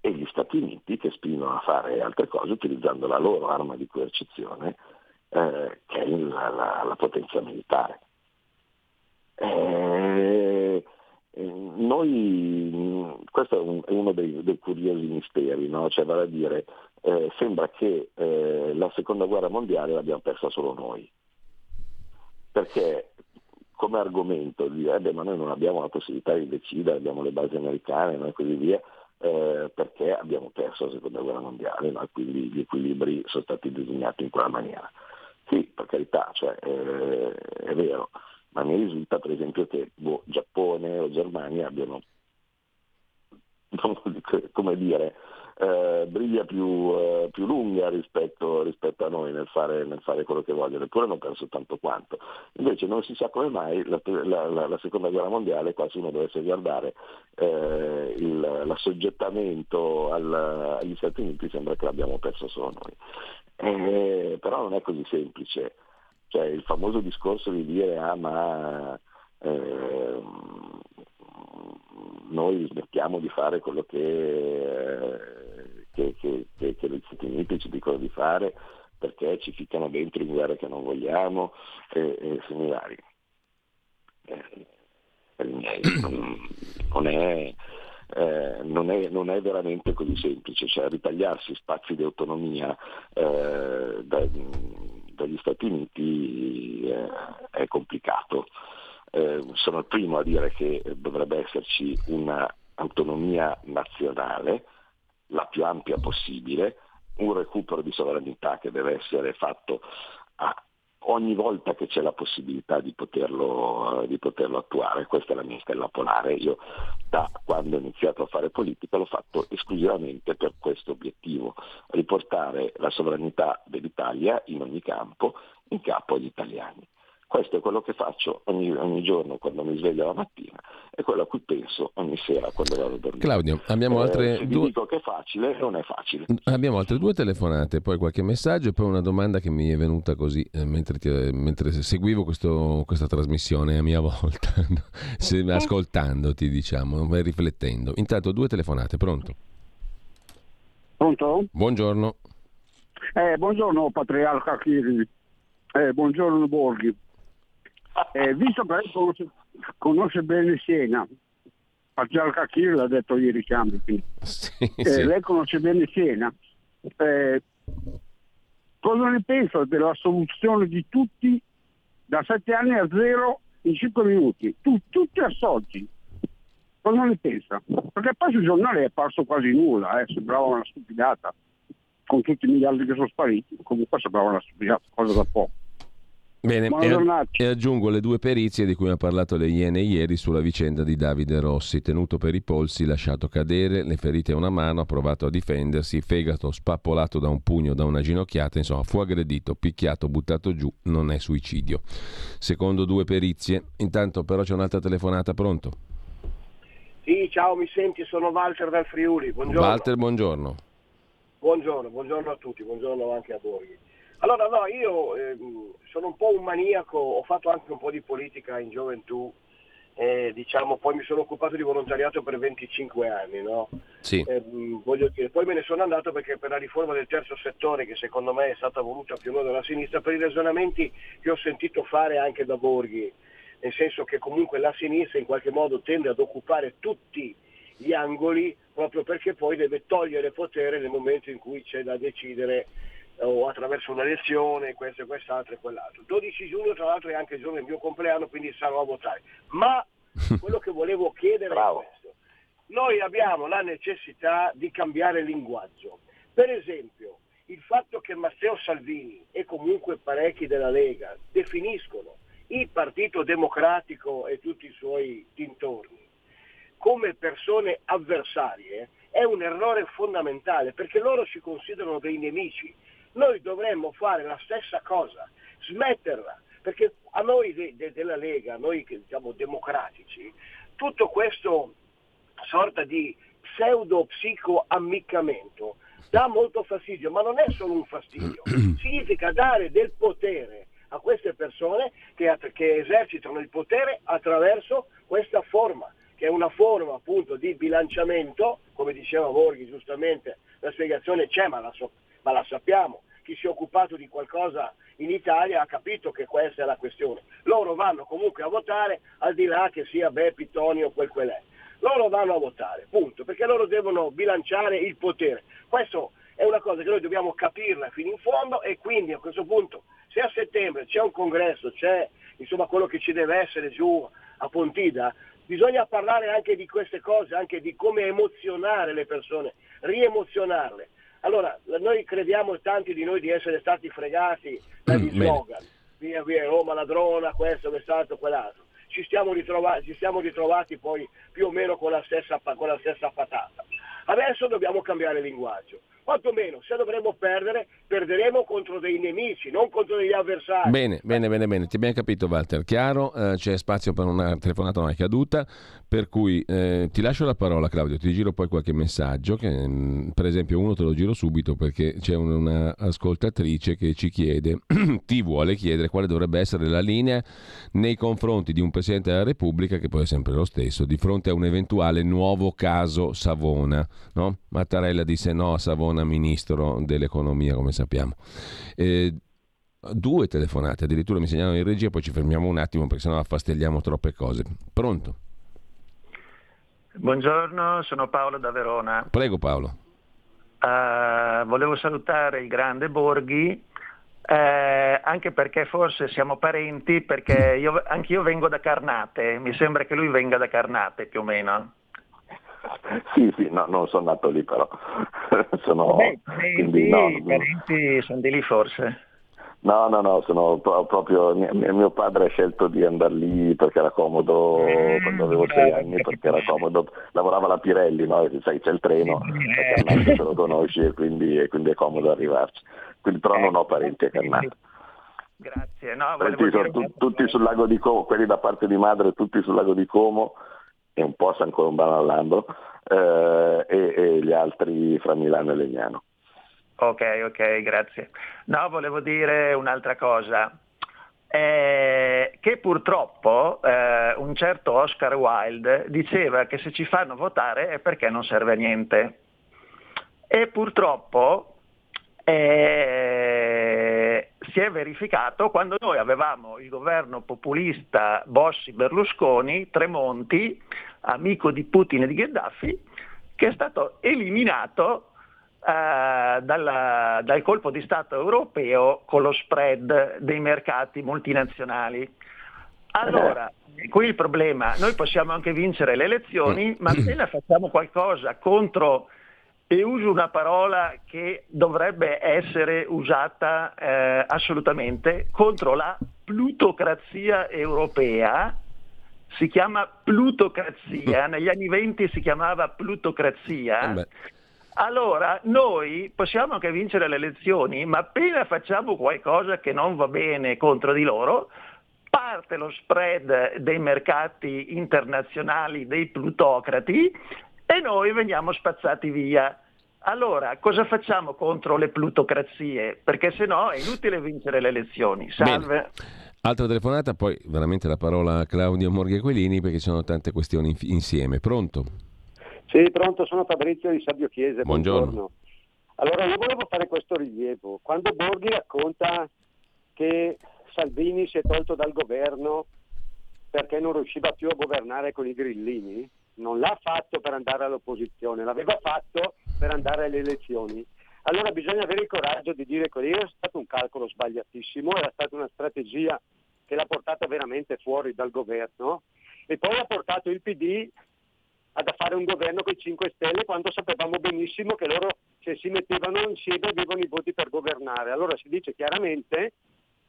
e gli Stati Uniti che spingono a fare altre cose utilizzando la loro arma di coercizione eh, che è la, la, la potenza militare. Eh, noi, questo è, un, è uno dei, dei, curiosi misteri, no? cioè, vale a dire, eh, sembra che eh, la seconda guerra mondiale l'abbiamo persa solo noi, perché come argomento di dire, eh ma noi non abbiamo la possibilità di decidere, abbiamo le basi americane no? e così via, eh, perché abbiamo perso la seconda guerra mondiale no? quindi gli equilibri sono stati disegnati in quella maniera. Sì, per carità, cioè, eh, è vero, ma mi risulta per esempio che boh, Giappone o Germania abbiano, come dire, eh, briglia più, eh, più lunga rispetto, rispetto, a noi nel fare, nel fare, quello che vogliono, eppure hanno perso tanto quanto. Invece non si sa come mai la, la, la, la seconda guerra mondiale, qua se uno dovesse guardare eh, il, l'assoggettamento al, agli Stati Uniti, sembra che l'abbiamo perso solo noi. Eh, però non è così semplice. Cioè, il famoso discorso di dire ah ma eh, noi smettiamo di fare quello che, che, che, che, gli Stati Uniti ci dicono di fare perché ci ficcano dentro in guerre che non vogliamo e, e similari. Eh, non è eh, non, è, non, è, veramente così semplice, cioè ritagliarsi spazi di autonomia eh, da, dagli Stati Uniti eh, è complicato. Eh, sono il primo a dire che dovrebbe esserci un'autonomia nazionale, la più ampia possibile, un recupero di sovranità che deve essere fatto a ogni volta che c'è la possibilità di poterlo, di poterlo, attuare. Questa è la mia stella polare. Io da quando ho iniziato a fare politica l'ho fatto esclusivamente per questo obiettivo, riportare la sovranità dell'Italia in ogni campo in capo agli italiani. Questo è quello che faccio ogni, ogni, giorno quando mi sveglio la mattina e quello a cui penso ogni sera quando vado a dormire. Claudio, abbiamo eh, altre se due... dico che è facile, non è facile. Abbiamo altre due telefonate, poi qualche messaggio e poi una domanda che mi è venuta così eh, mentre, ti, mentre, seguivo questo, questa trasmissione a mia volta, se, ascoltandoti diciamo, riflettendo. Intanto due telefonate, pronto? Pronto? Buongiorno. Eh, buongiorno Patriarca Chiri. Eh, buongiorno Borghi. Eh, visto che lei conosce, bene Siena, Patriarca Kir l'ha detto ieri Cambi, sì, eh, sì. lei conosce bene Siena, eh, cosa ne pensa della soluzione di tutti da 7 anni a zero in 5 minuti, tu, tutti assolti? Cosa ne pensa? Perché poi sui giornali è apparso quasi nulla, eh, sembrava una stupidata, con tutti i miliardi che sono spariti, comunque sembrava una stupidata, cosa da poco. Bene, e, e, aggiungo le due perizie di cui ha parlato le Iene ieri sulla vicenda di Davide Rossi, tenuto per i polsi, lasciato cadere, le ferite a una mano, ha provato a difendersi, fegato spappolato da un pugno, da una ginocchiata, insomma fu aggredito, picchiato, buttato giù, non è suicidio. Secondo due perizie. Intanto però c'è un'altra telefonata, pronto? Sì, ciao, mi senti, sono Walter dal Friuli, buongiorno. Walter, buongiorno. Buongiorno, buongiorno a tutti, buongiorno anche a voi. Allora no, io eh, sono un po' un maniaco, ho fatto anche un po' di politica in gioventù eh, diciamo, poi mi sono occupato di volontariato per 25 anni, no? Sì. Eh, voglio dire, poi me ne sono andato perché per la riforma del terzo settore, che secondo me è stata voluta più o meno dalla sinistra, per i ragionamenti che ho sentito fare anche da Borghi, nel senso che comunque la sinistra in qualche modo tende ad occupare tutti gli angoli proprio perché poi deve togliere potere nel momento in cui c'è da decidere o attraverso una lezione, questo e quest'altro e quell'altro. 12 giugno tra l'altro è anche il giorno del mio compleanno, quindi sarò a votare. Ma quello che volevo chiedere Bravo. è questo. Noi abbiamo la necessità di cambiare linguaggio. Per esempio, il fatto che Matteo Salvini e comunque parecchi della Lega definiscono il Partito Democratico e tutti i suoi dintorni come persone avversarie è un errore fondamentale perché loro ci considerano dei nemici noi dovremmo fare la stessa cosa, smetterla, perché a noi de, de, della Lega, noi che siamo democratici, tutto questo sorta di pseudo psicoammiccamento dà molto fastidio, ma non è solo un fastidio, significa dare del potere a queste persone che, che esercitano il potere attraverso questa forma, che è una forma appunto di bilanciamento, come diceva Borghi giustamente, la spiegazione c'è ma la, so, ma la sappiamo, chi si è occupato di qualcosa in Italia ha capito che questa è la questione. Loro vanno comunque a votare al di là che sia Beppi, Toni o quel quel è. Loro vanno a votare, punto, perché loro devono bilanciare il potere. Questo è una cosa che noi dobbiamo capirla fino in fondo e quindi a questo punto se a settembre c'è un congresso, c'è insomma quello che ci deve essere giù a Pontida, bisogna parlare anche di queste cose, anche di come emozionare le persone, riemozionarle. Allora, noi crediamo tanti di noi di essere stati fregati dagli mm, slogan, via via Roma ladrona, questo, quest'altro, quell'altro. Ci siamo, ritrovati, ci siamo ritrovati poi più o meno con la, stessa, con la stessa patata. Adesso dobbiamo cambiare linguaggio quantomeno se dovremmo perdere, perderemo contro dei nemici, non contro degli avversari. Bene, bene, bene, bene. ti abbiamo capito Walter, chiaro, eh, c'è spazio per una telefonata è caduta, per cui eh, ti lascio la parola Claudio, ti giro poi qualche messaggio, che, mm, per esempio uno te lo giro subito perché c'è un'ascoltatrice che ci chiede, ti vuole chiedere quale dovrebbe essere la linea nei confronti di un Presidente della Repubblica, che poi è sempre lo stesso, di fronte a un eventuale nuovo caso Savona. No? Mattarella disse no a Savona Savona, ministro dell'economia, come sappiamo. Eh, due telefonate, addirittura mi segnalano in regia, poi ci fermiamo un attimo perché sennò affastelliamo troppe cose. Pronto? Buongiorno, sono Paolo da Verona. Prego Paolo. Uh, volevo salutare il grande Borghi, eh, anche perché forse siamo parenti, perché io, anch'io vengo da Carnate, mi sembra che lui venga da Carnate più o meno. Sì, sì, no, non sono nato lì però. sono, Beh, quindi, no, i parenti sono di lì forse. No, no, no, sono proprio, mio padre ha scelto di andare lì perché era comodo eh, quando avevo sei anni, perché era comodo, lavorava alla Pirelli, no? sai c'è il treno, a Carnate se lo conosci e quindi, e quindi, è comodo arrivarci, quindi, però non ho parenti a Carnate. Grazie, no, sono tu, tutti sul lago di Como, quelli da parte di madre tutti sul lago di Como, e un po' San Colombano all'Ambro eh, e, e, gli altri fra Milano e Legnano. Ok, ok, grazie. No, volevo dire un'altra cosa. Eh, che purtroppo eh, un certo Oscar Wilde diceva che se ci fanno votare è perché non serve a niente. E purtroppo eh, si è verificato quando noi avevamo il governo populista Bossi-Berlusconi, Tremonti, amico di Putin e di Gheddafi, che è stato eliminato eh, dalla, dal colpo di Stato europeo con lo spread dei mercati multinazionali. Allora, qui il problema, noi possiamo anche vincere le elezioni, ma appena facciamo qualcosa contro e uso una parola che dovrebbe essere usata eh, assolutamente contro la plutocrazia europea, si chiama plutocrazia, negli anni venti si chiamava plutocrazia. Eh allora, noi possiamo anche vincere le elezioni, ma appena facciamo qualcosa che non va bene contro di loro, parte lo spread dei mercati internazionali dei plutocrati e noi veniamo spazzati via. Allora, cosa facciamo contro le plutocrazie? Perché se no è inutile vincere le elezioni. Salve. Altra telefonata, poi veramente la parola a Claudio Morghequilini perché ci sono tante questioni insieme. Pronto? Sì, pronto, sono Fabrizio di Sabio Chiese. Buongiorno. buongiorno. Allora, io volevo fare questo rilievo. Quando Borghi racconta che Salvini si è tolto dal governo perché non riusciva più a governare con i grillini, non l'ha fatto per andare all'opposizione, l'aveva fatto per andare alle elezioni. Allora bisogna avere il coraggio di dire che era stato un calcolo sbagliatissimo, era stata una strategia che l'ha portata veramente fuori dal governo e poi ha portato il PD ad fare un governo con i 5 Stelle quando sapevamo benissimo che loro se si mettevano insieme avevano i voti per governare. Allora si dice chiaramente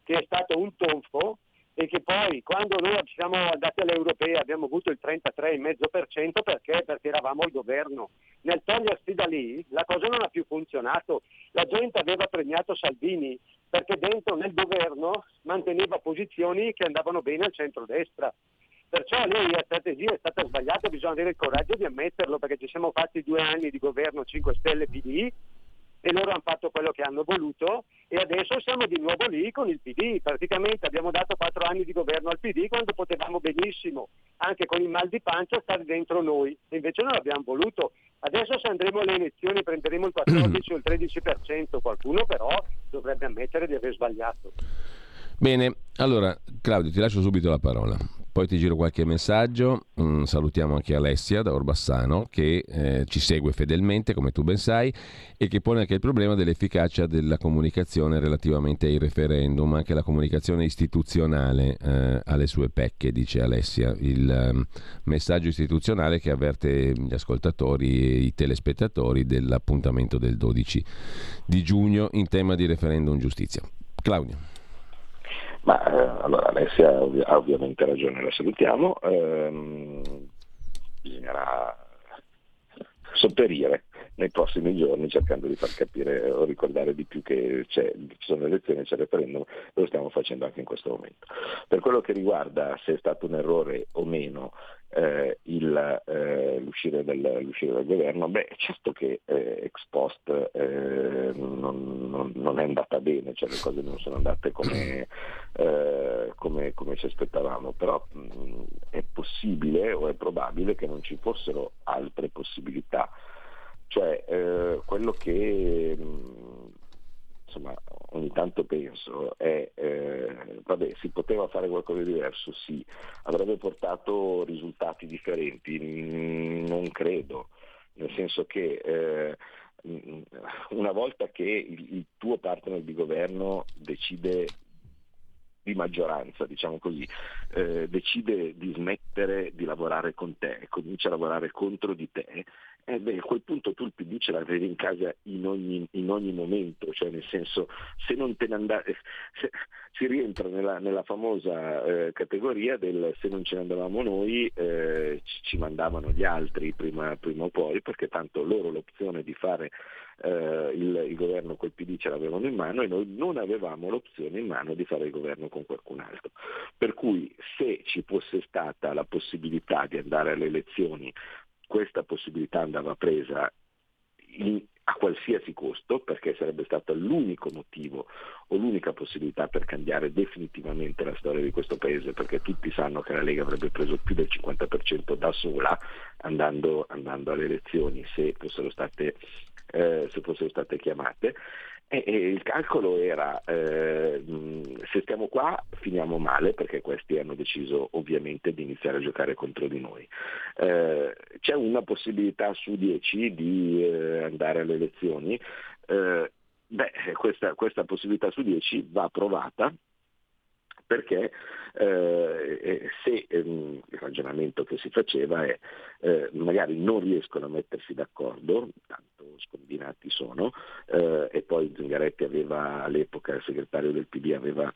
che è stato un tonfo e che poi quando noi siamo andati alle europee abbiamo avuto il 33,5% perché? Perché eravamo al governo. Nel togliersi da lì la cosa non ha più funzionato. La gente aveva premiato Salvini perché dentro nel governo manteneva posizioni che andavano bene al centro-destra. Perciò lì la strategia è stata sbagliata, bisogna avere il coraggio di ammetterlo perché ci siamo fatti due anni di governo 5 Stelle PD e loro hanno fatto quello che hanno voluto e adesso siamo di nuovo lì con il PD, praticamente abbiamo dato quattro anni di governo al PD quando potevamo benissimo, anche con il mal di pancia, stare dentro noi, invece non abbiamo voluto. Adesso se andremo alle elezioni prenderemo il 14 o il 13%, qualcuno però dovrebbe ammettere di aver sbagliato. Bene, allora Claudio ti lascio subito la parola. Poi ti giro qualche messaggio, mm, salutiamo anche Alessia da Orbassano che eh, ci segue fedelmente come tu ben sai e che pone anche il problema dell'efficacia della comunicazione relativamente ai referendum, anche la comunicazione istituzionale eh, ha le sue pecche, dice Alessia, il um, messaggio istituzionale che avverte gli ascoltatori e i telespettatori dell'appuntamento del 12 di giugno in tema di referendum giustizia. Claudio. Ma eh, allora Alessia ha ovviamente ragione, la salutiamo. Ehm, bisognerà sopperire nei prossimi giorni cercando di far capire o ricordare di più che ci sono elezioni, c'è il referendum, lo stiamo facendo anche in questo momento. Per quello che riguarda se è stato un errore o meno eh, il, eh, l'uscire, del, l'uscire, dal governo, beh certo che eh, ex post eh, non, non, non, è andata bene, cioè le cose non sono andate come, eh, come, come ci aspettavamo, però mh, è possibile o è probabile che non ci fossero altre possibilità. Cioè, eh, quello che mh, insomma, ogni tanto penso è, eh, vabbè, si poteva fare qualcosa di diverso, sì, avrebbe portato risultati differenti, non credo, nel senso che eh, una volta che il, il tuo partner di governo decide di maggioranza, diciamo così, eh, decide di smettere di lavorare con te e comincia a lavorare contro di te, eh beh, a quel punto tu il PD ce l'avevi in casa in ogni, in ogni, momento, cioè nel senso se non te ne andate, si rientra nella, nella famosa eh, categoria del se non ce ne andavamo noi eh, ci, ci, mandavano gli altri prima, prima, o poi, perché tanto loro l'opzione di fare eh, il, il, governo col PD ce l'avevano in mano e noi non avevamo l'opzione in mano di fare il governo con qualcun altro. Per cui se ci fosse stata la possibilità di andare alle elezioni questa possibilità andava presa in, a qualsiasi costo, perché sarebbe stato l'unico motivo o l'unica possibilità per cambiare definitivamente la storia di questo paese, perché tutti sanno che la Lega avrebbe preso più del 50% da sola andando, andando alle elezioni se fossero state, eh, se fossero state chiamate. E, e il calcolo era eh, se stiamo qua finiamo male perché questi hanno deciso ovviamente di iniziare a giocare contro di noi. Eh, c'è una possibilità su dieci di eh, andare alle elezioni. Eh, beh, questa, questa possibilità su dieci va provata perché eh, se ehm, il ragionamento che si faceva è eh, magari non riescono a mettersi d'accordo, tanto scombinati sono, eh, e poi Zingaretti aveva all'epoca, il segretario del PD aveva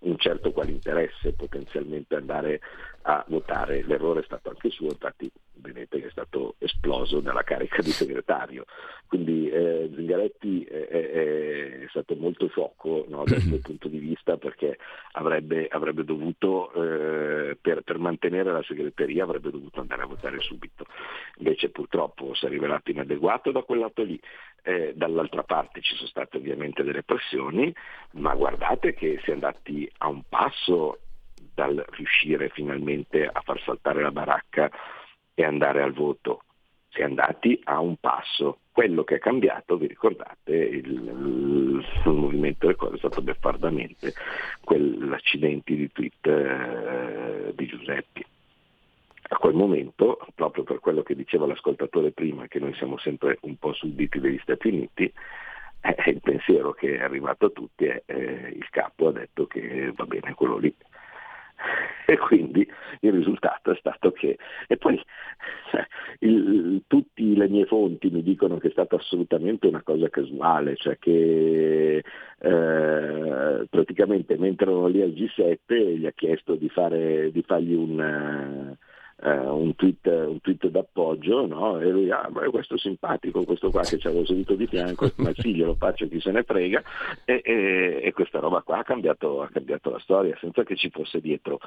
un certo quale interesse potenzialmente andare a votare. L'errore è stato anche suo, infatti vedete che è stato esploso dalla carica di segretario. Quindi eh, Zingaretti è, è, è, stato molto sciocco no, dal suo punto di vista perché avrebbe, avrebbe dovuto, eh, per, per, mantenere la segreteria, avrebbe dovuto andare a votare subito. Invece purtroppo si è rivelato inadeguato da quel lato lì. eh, dall'altra parte ci sono state ovviamente delle pressioni, ma guardate che si è andati a un passo dal riuscire finalmente a far saltare la baracca e andare al voto. Si è andati a un passo. Quello che è cambiato, vi ricordate, il, il, il movimento del cose è stato beffardamente quell'accidente di tweet eh, di Giuseppi a quel momento, proprio per quello che diceva l'ascoltatore prima, che noi siamo sempre un po' sudditi degli Stati Uniti, eh, il pensiero che è arrivato a tutti è eh, il capo ha detto che va bene quello lì. E quindi il risultato è stato che, e poi cioè, il, tutte le mie fonti mi dicono che è stata assolutamente una cosa casuale, cioè che eh, praticamente mentre erano lì al G7 gli ha chiesto di, fare, di fargli un eh, un, tweet, un, tweet, d'appoggio no? e lui, ah, questo simpatico, questo qua che ci avevo seduto di fianco, ma sì, glielo faccio chi se ne frega e, e, e questa roba qua ha cambiato, ha cambiato, la storia senza che ci fosse dietro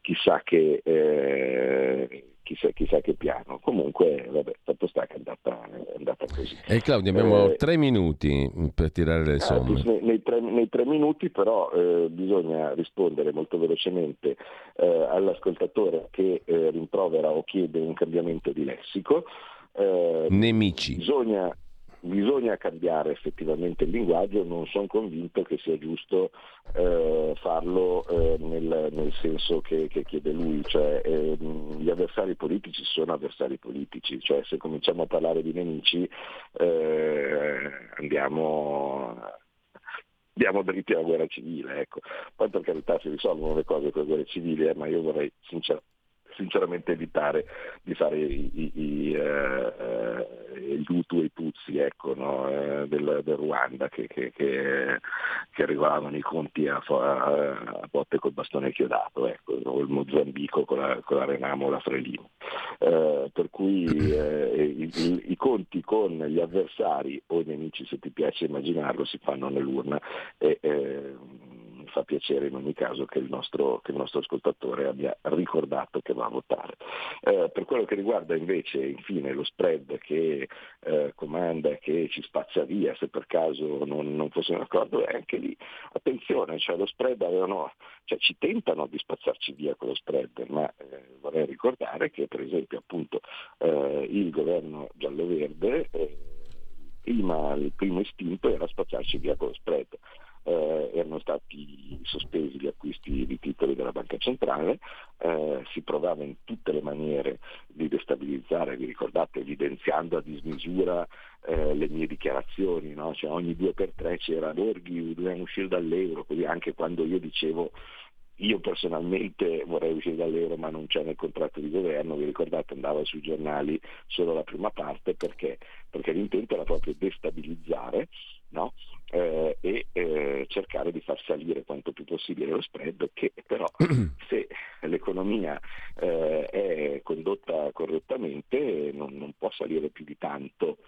chissà che... Eh, chissà, chissà, che piano. Comunque, vabbè, fatto sta che è andata, è andata così. E Claudio, abbiamo eh, tre minuti per tirare le ah, somme. Nei, nei, tre, nei, tre, minuti però eh, bisogna rispondere molto velocemente eh, all'ascoltatore che eh, rimprovera o chiede un cambiamento di lessico. Eh, Nemici. Bisogna, bisogna cambiare effettivamente il linguaggio, non sono convinto che sia giusto eh, farlo eh, nel, nel, senso che, che, chiede lui, cioè eh, gli avversari politici sono avversari politici, cioè se cominciamo a parlare di nemici eh, andiamo andiamo dritti alla guerra civile, ecco. Poi per carità si risolvono le cose con le guerre civili, eh, ma io vorrei sinceramente sinceramente evitare di fare i, i, i, uh, gli Hutu e i Tutsi ecco, no? eh, del, del, Ruanda che, che, che, che regolavano i conti a, a, a, botte col bastone chiodato, ecco, o il Mozambico con la, con la Renamo o la Frelimo. Eh, per cui eh, i, i, conti con gli avversari o i nemici, se ti piace immaginarlo, si fanno nell'urna e eh, fa piacere in ogni caso che il nostro, che il nostro ascoltatore abbia ricordato che va a votare. Eh, per quello che riguarda invece infine lo spread che eh, comanda e che ci spazza via se per caso non, non fossimo d'accordo, è anche lì attenzione, cioè lo spread avevano, cioè ci tentano di spazzarci via con lo spread, ma eh, vorrei ricordare che per esempio appunto eh, il governo giallo-verde eh, prima, il primo istinto era spazzarci via con lo spread eh, erano stati sospesi gli acquisti di titoli della Banca Centrale, eh, si provava in tutte le maniere di destabilizzare, vi ricordate, evidenziando a dismisura eh, le mie dichiarazioni, no? cioè, ogni due per tre c'era Borghi, dobbiamo uscire dall'euro, così anche quando io dicevo io personalmente vorrei uscire dall'euro ma non c'è nel contratto di governo, vi ricordate andava sui giornali solo la prima parte perché, perché l'intento era proprio destabilizzare no? eh, e eh, cercare di far salire quanto più possibile lo spread che però se l'economia eh, è condotta correttamente non, non può salire più di tanto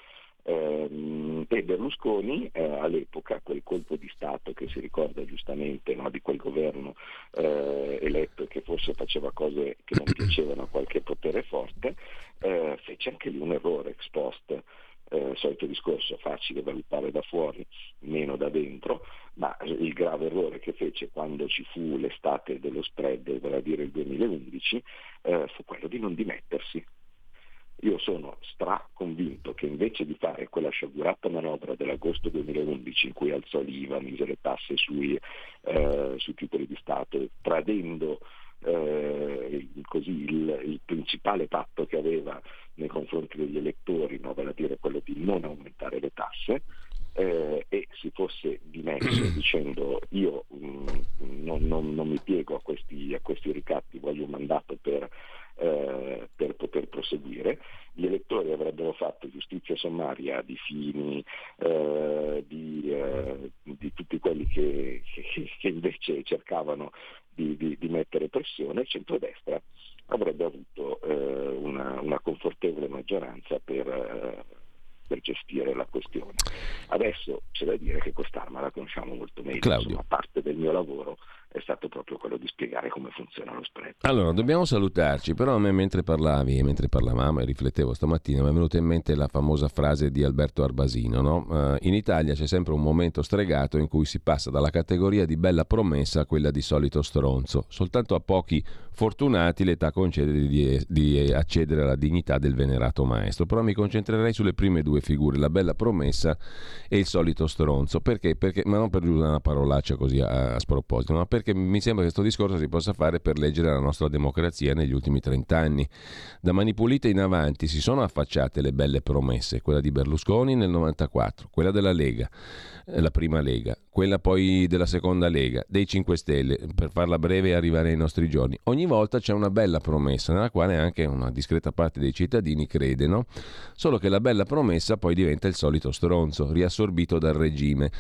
eh, e Berlusconi eh, all'epoca, quel colpo di Stato che si ricorda giustamente no, di quel governo eh, eletto che forse faceva cose che non piacevano a qualche potere forte, eh, fece anche lì un errore ex post. Eh, solito discorso, facile valutare da fuori, meno da dentro, ma il grave errore che fece quando ci fu l'estate dello spread, vale a dire il 2011, eh, fu quello di non dimettersi, io sono straconvinto che invece di fare quella sciagurata manovra dell'agosto 2011 in cui alzò l'IVA, mise le tasse sui, eh, sui titoli di Stato, tradendo eh, così, il, il, principale patto che aveva nei confronti degli elettori, no? vale a dire quello di non aumentare le tasse, eh, e si fosse dimesso dicendo io mh, mm, non, non, non, mi piego a questi, a questi ricatti, voglio un mandato per eh, per poter proseguire. Gli elettori avrebbero fatto giustizia sommaria di Fini, eh, di, eh, di, tutti quelli che, che, che invece cercavano di, di, di, mettere pressione, il centrodestra avrebbe avuto eh, una, una, confortevole maggioranza per, per gestire la questione. Adesso c'è da dire che quest'arma la conosciamo molto meglio, Claudio. insomma, parte del mio lavoro è stato proprio quello di spiegare come funziona lo spread. Allora, dobbiamo salutarci, però a me mentre parlavi e mentre parlavamo e riflettevo stamattina mi è venuta in mente la famosa frase di Alberto Arbasino, no? Eh, in Italia c'è sempre un momento stregato in cui si passa dalla categoria di bella promessa a quella di solito stronzo. Soltanto a pochi fortunati l'età concede di, di accedere alla dignità del venerato maestro, però mi concentrerei sulle prime due figure, la bella promessa e il solito stronzo. Perché? Perché ma non per usare una parolaccia così a, a sproposito, ma perché mi sembra che questo discorso si possa fare per leggere la nostra democrazia negli ultimi trent'anni. Da Mani Pulite in avanti si sono affacciate le belle promesse, quella di Berlusconi nel 94, quella della Lega, eh, la prima Lega, quella poi della seconda Lega, dei 5 Stelle, per farla breve e arrivare ai nostri giorni. Ogni volta c'è una bella promessa nella quale anche una discreta parte dei cittadini crede, no? Solo che la bella promessa poi diventa il solito stronzo, riassorbito dal regime.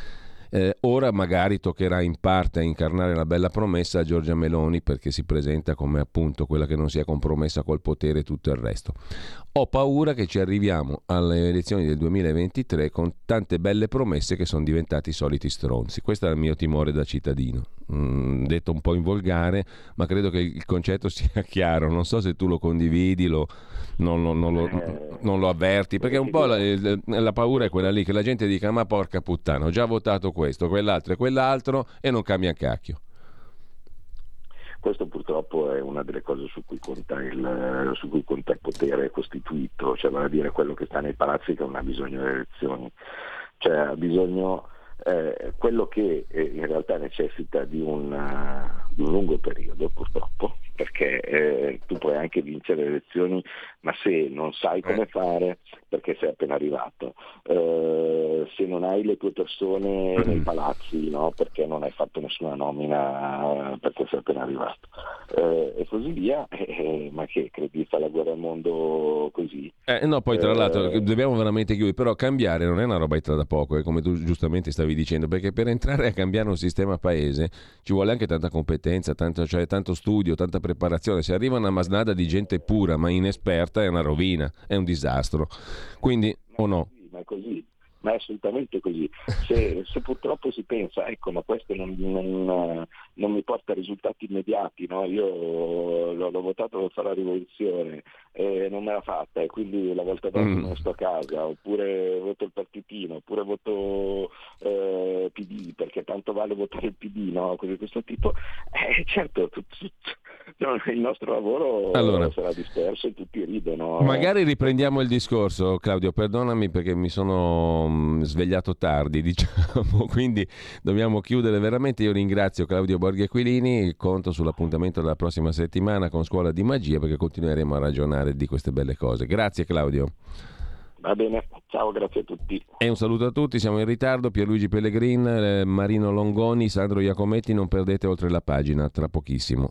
Eh, ora magari toccherà in parte a incarnare la bella promessa a Giorgia Meloni perché si presenta come appunto quella che non si è compromessa col potere e tutto il resto. Ho paura che ci arriviamo alle elezioni del 2023 con tante belle promesse che sono diventati soliti stronzi. Questo è il mio timore da cittadino. Mm, detto un po' in volgare, ma credo che il concetto sia chiaro. Non so se tu lo condividi, lo, non, non, non, lo, Eh, non lo avverti, perché un po' la, la paura è quella lì che la gente dica ma porca puttana, ho già votato questo, quell'altro e quell'altro e non cambia un cacchio. Questo purtroppo è una delle cose su cui conta il, su cui conta il potere costituito, cioè vale a dire quello che sta nei palazzi che non ha bisogno delle elezioni, cioè ha bisogno eh, quello che eh, in realtà necessita di un, uh, di un lungo periodo purtroppo, perché eh, tu puoi anche vincere le elezioni, ma se non sai come fare, perché sei appena arrivato, eh, se non hai le tue persone nei palazzi, no? perché non hai fatto nessuna nomina, eh, perché sei appena arrivato, eh, e così via, eh, ma che credi fa la guerra al mondo così? Eh, no, poi tra Eh, l'altro dobbiamo veramente chiudere, però cambiare non è una roba da poco, eh, come tu giustamente stavi dicendo, perché per entrare a cambiare un sistema paese ci vuole anche tanta competenza, tanto, cioè, tanto studio, tanta preparazione. Se arriva una masnada di gente pura ma inesperta è una rovina, è un disastro. Quindi, o no? Sì, ma è così, ma è assolutamente così. Se, se purtroppo si pensa, ecco, ma questo non, non- non mi porta a risultati immediati, no? io l'ho, l'ho votato per fare la rivoluzione e non me l'ha fatta e quindi la volta dopo Mm. non sto a casa, oppure voto il partitino, oppure voto eh, PD, perché tanto vale votare il PD, no? cose di questo tipo. Eh, certo, tut- tut- no, il nostro lavoro Allora. sarà disperso e tutti ridono. Magari riprendiamo il discorso, Claudio, perdonami perché mi sono mm, svegliato tardi, diciamo, quindi dobbiamo chiudere veramente. Io ringrazio Claudio Borghi Aquilini, conto sull'appuntamento della prossima settimana con Scuola di Magia perché continueremo a ragionare di queste belle cose. Grazie Claudio. Va bene, ciao, grazie a tutti. E un saluto a tutti, siamo in ritardo, Pierluigi Pellegrin, eh, Marino Longoni, Sandro Iacometti, non perdete oltre la pagina, tra pochissimo.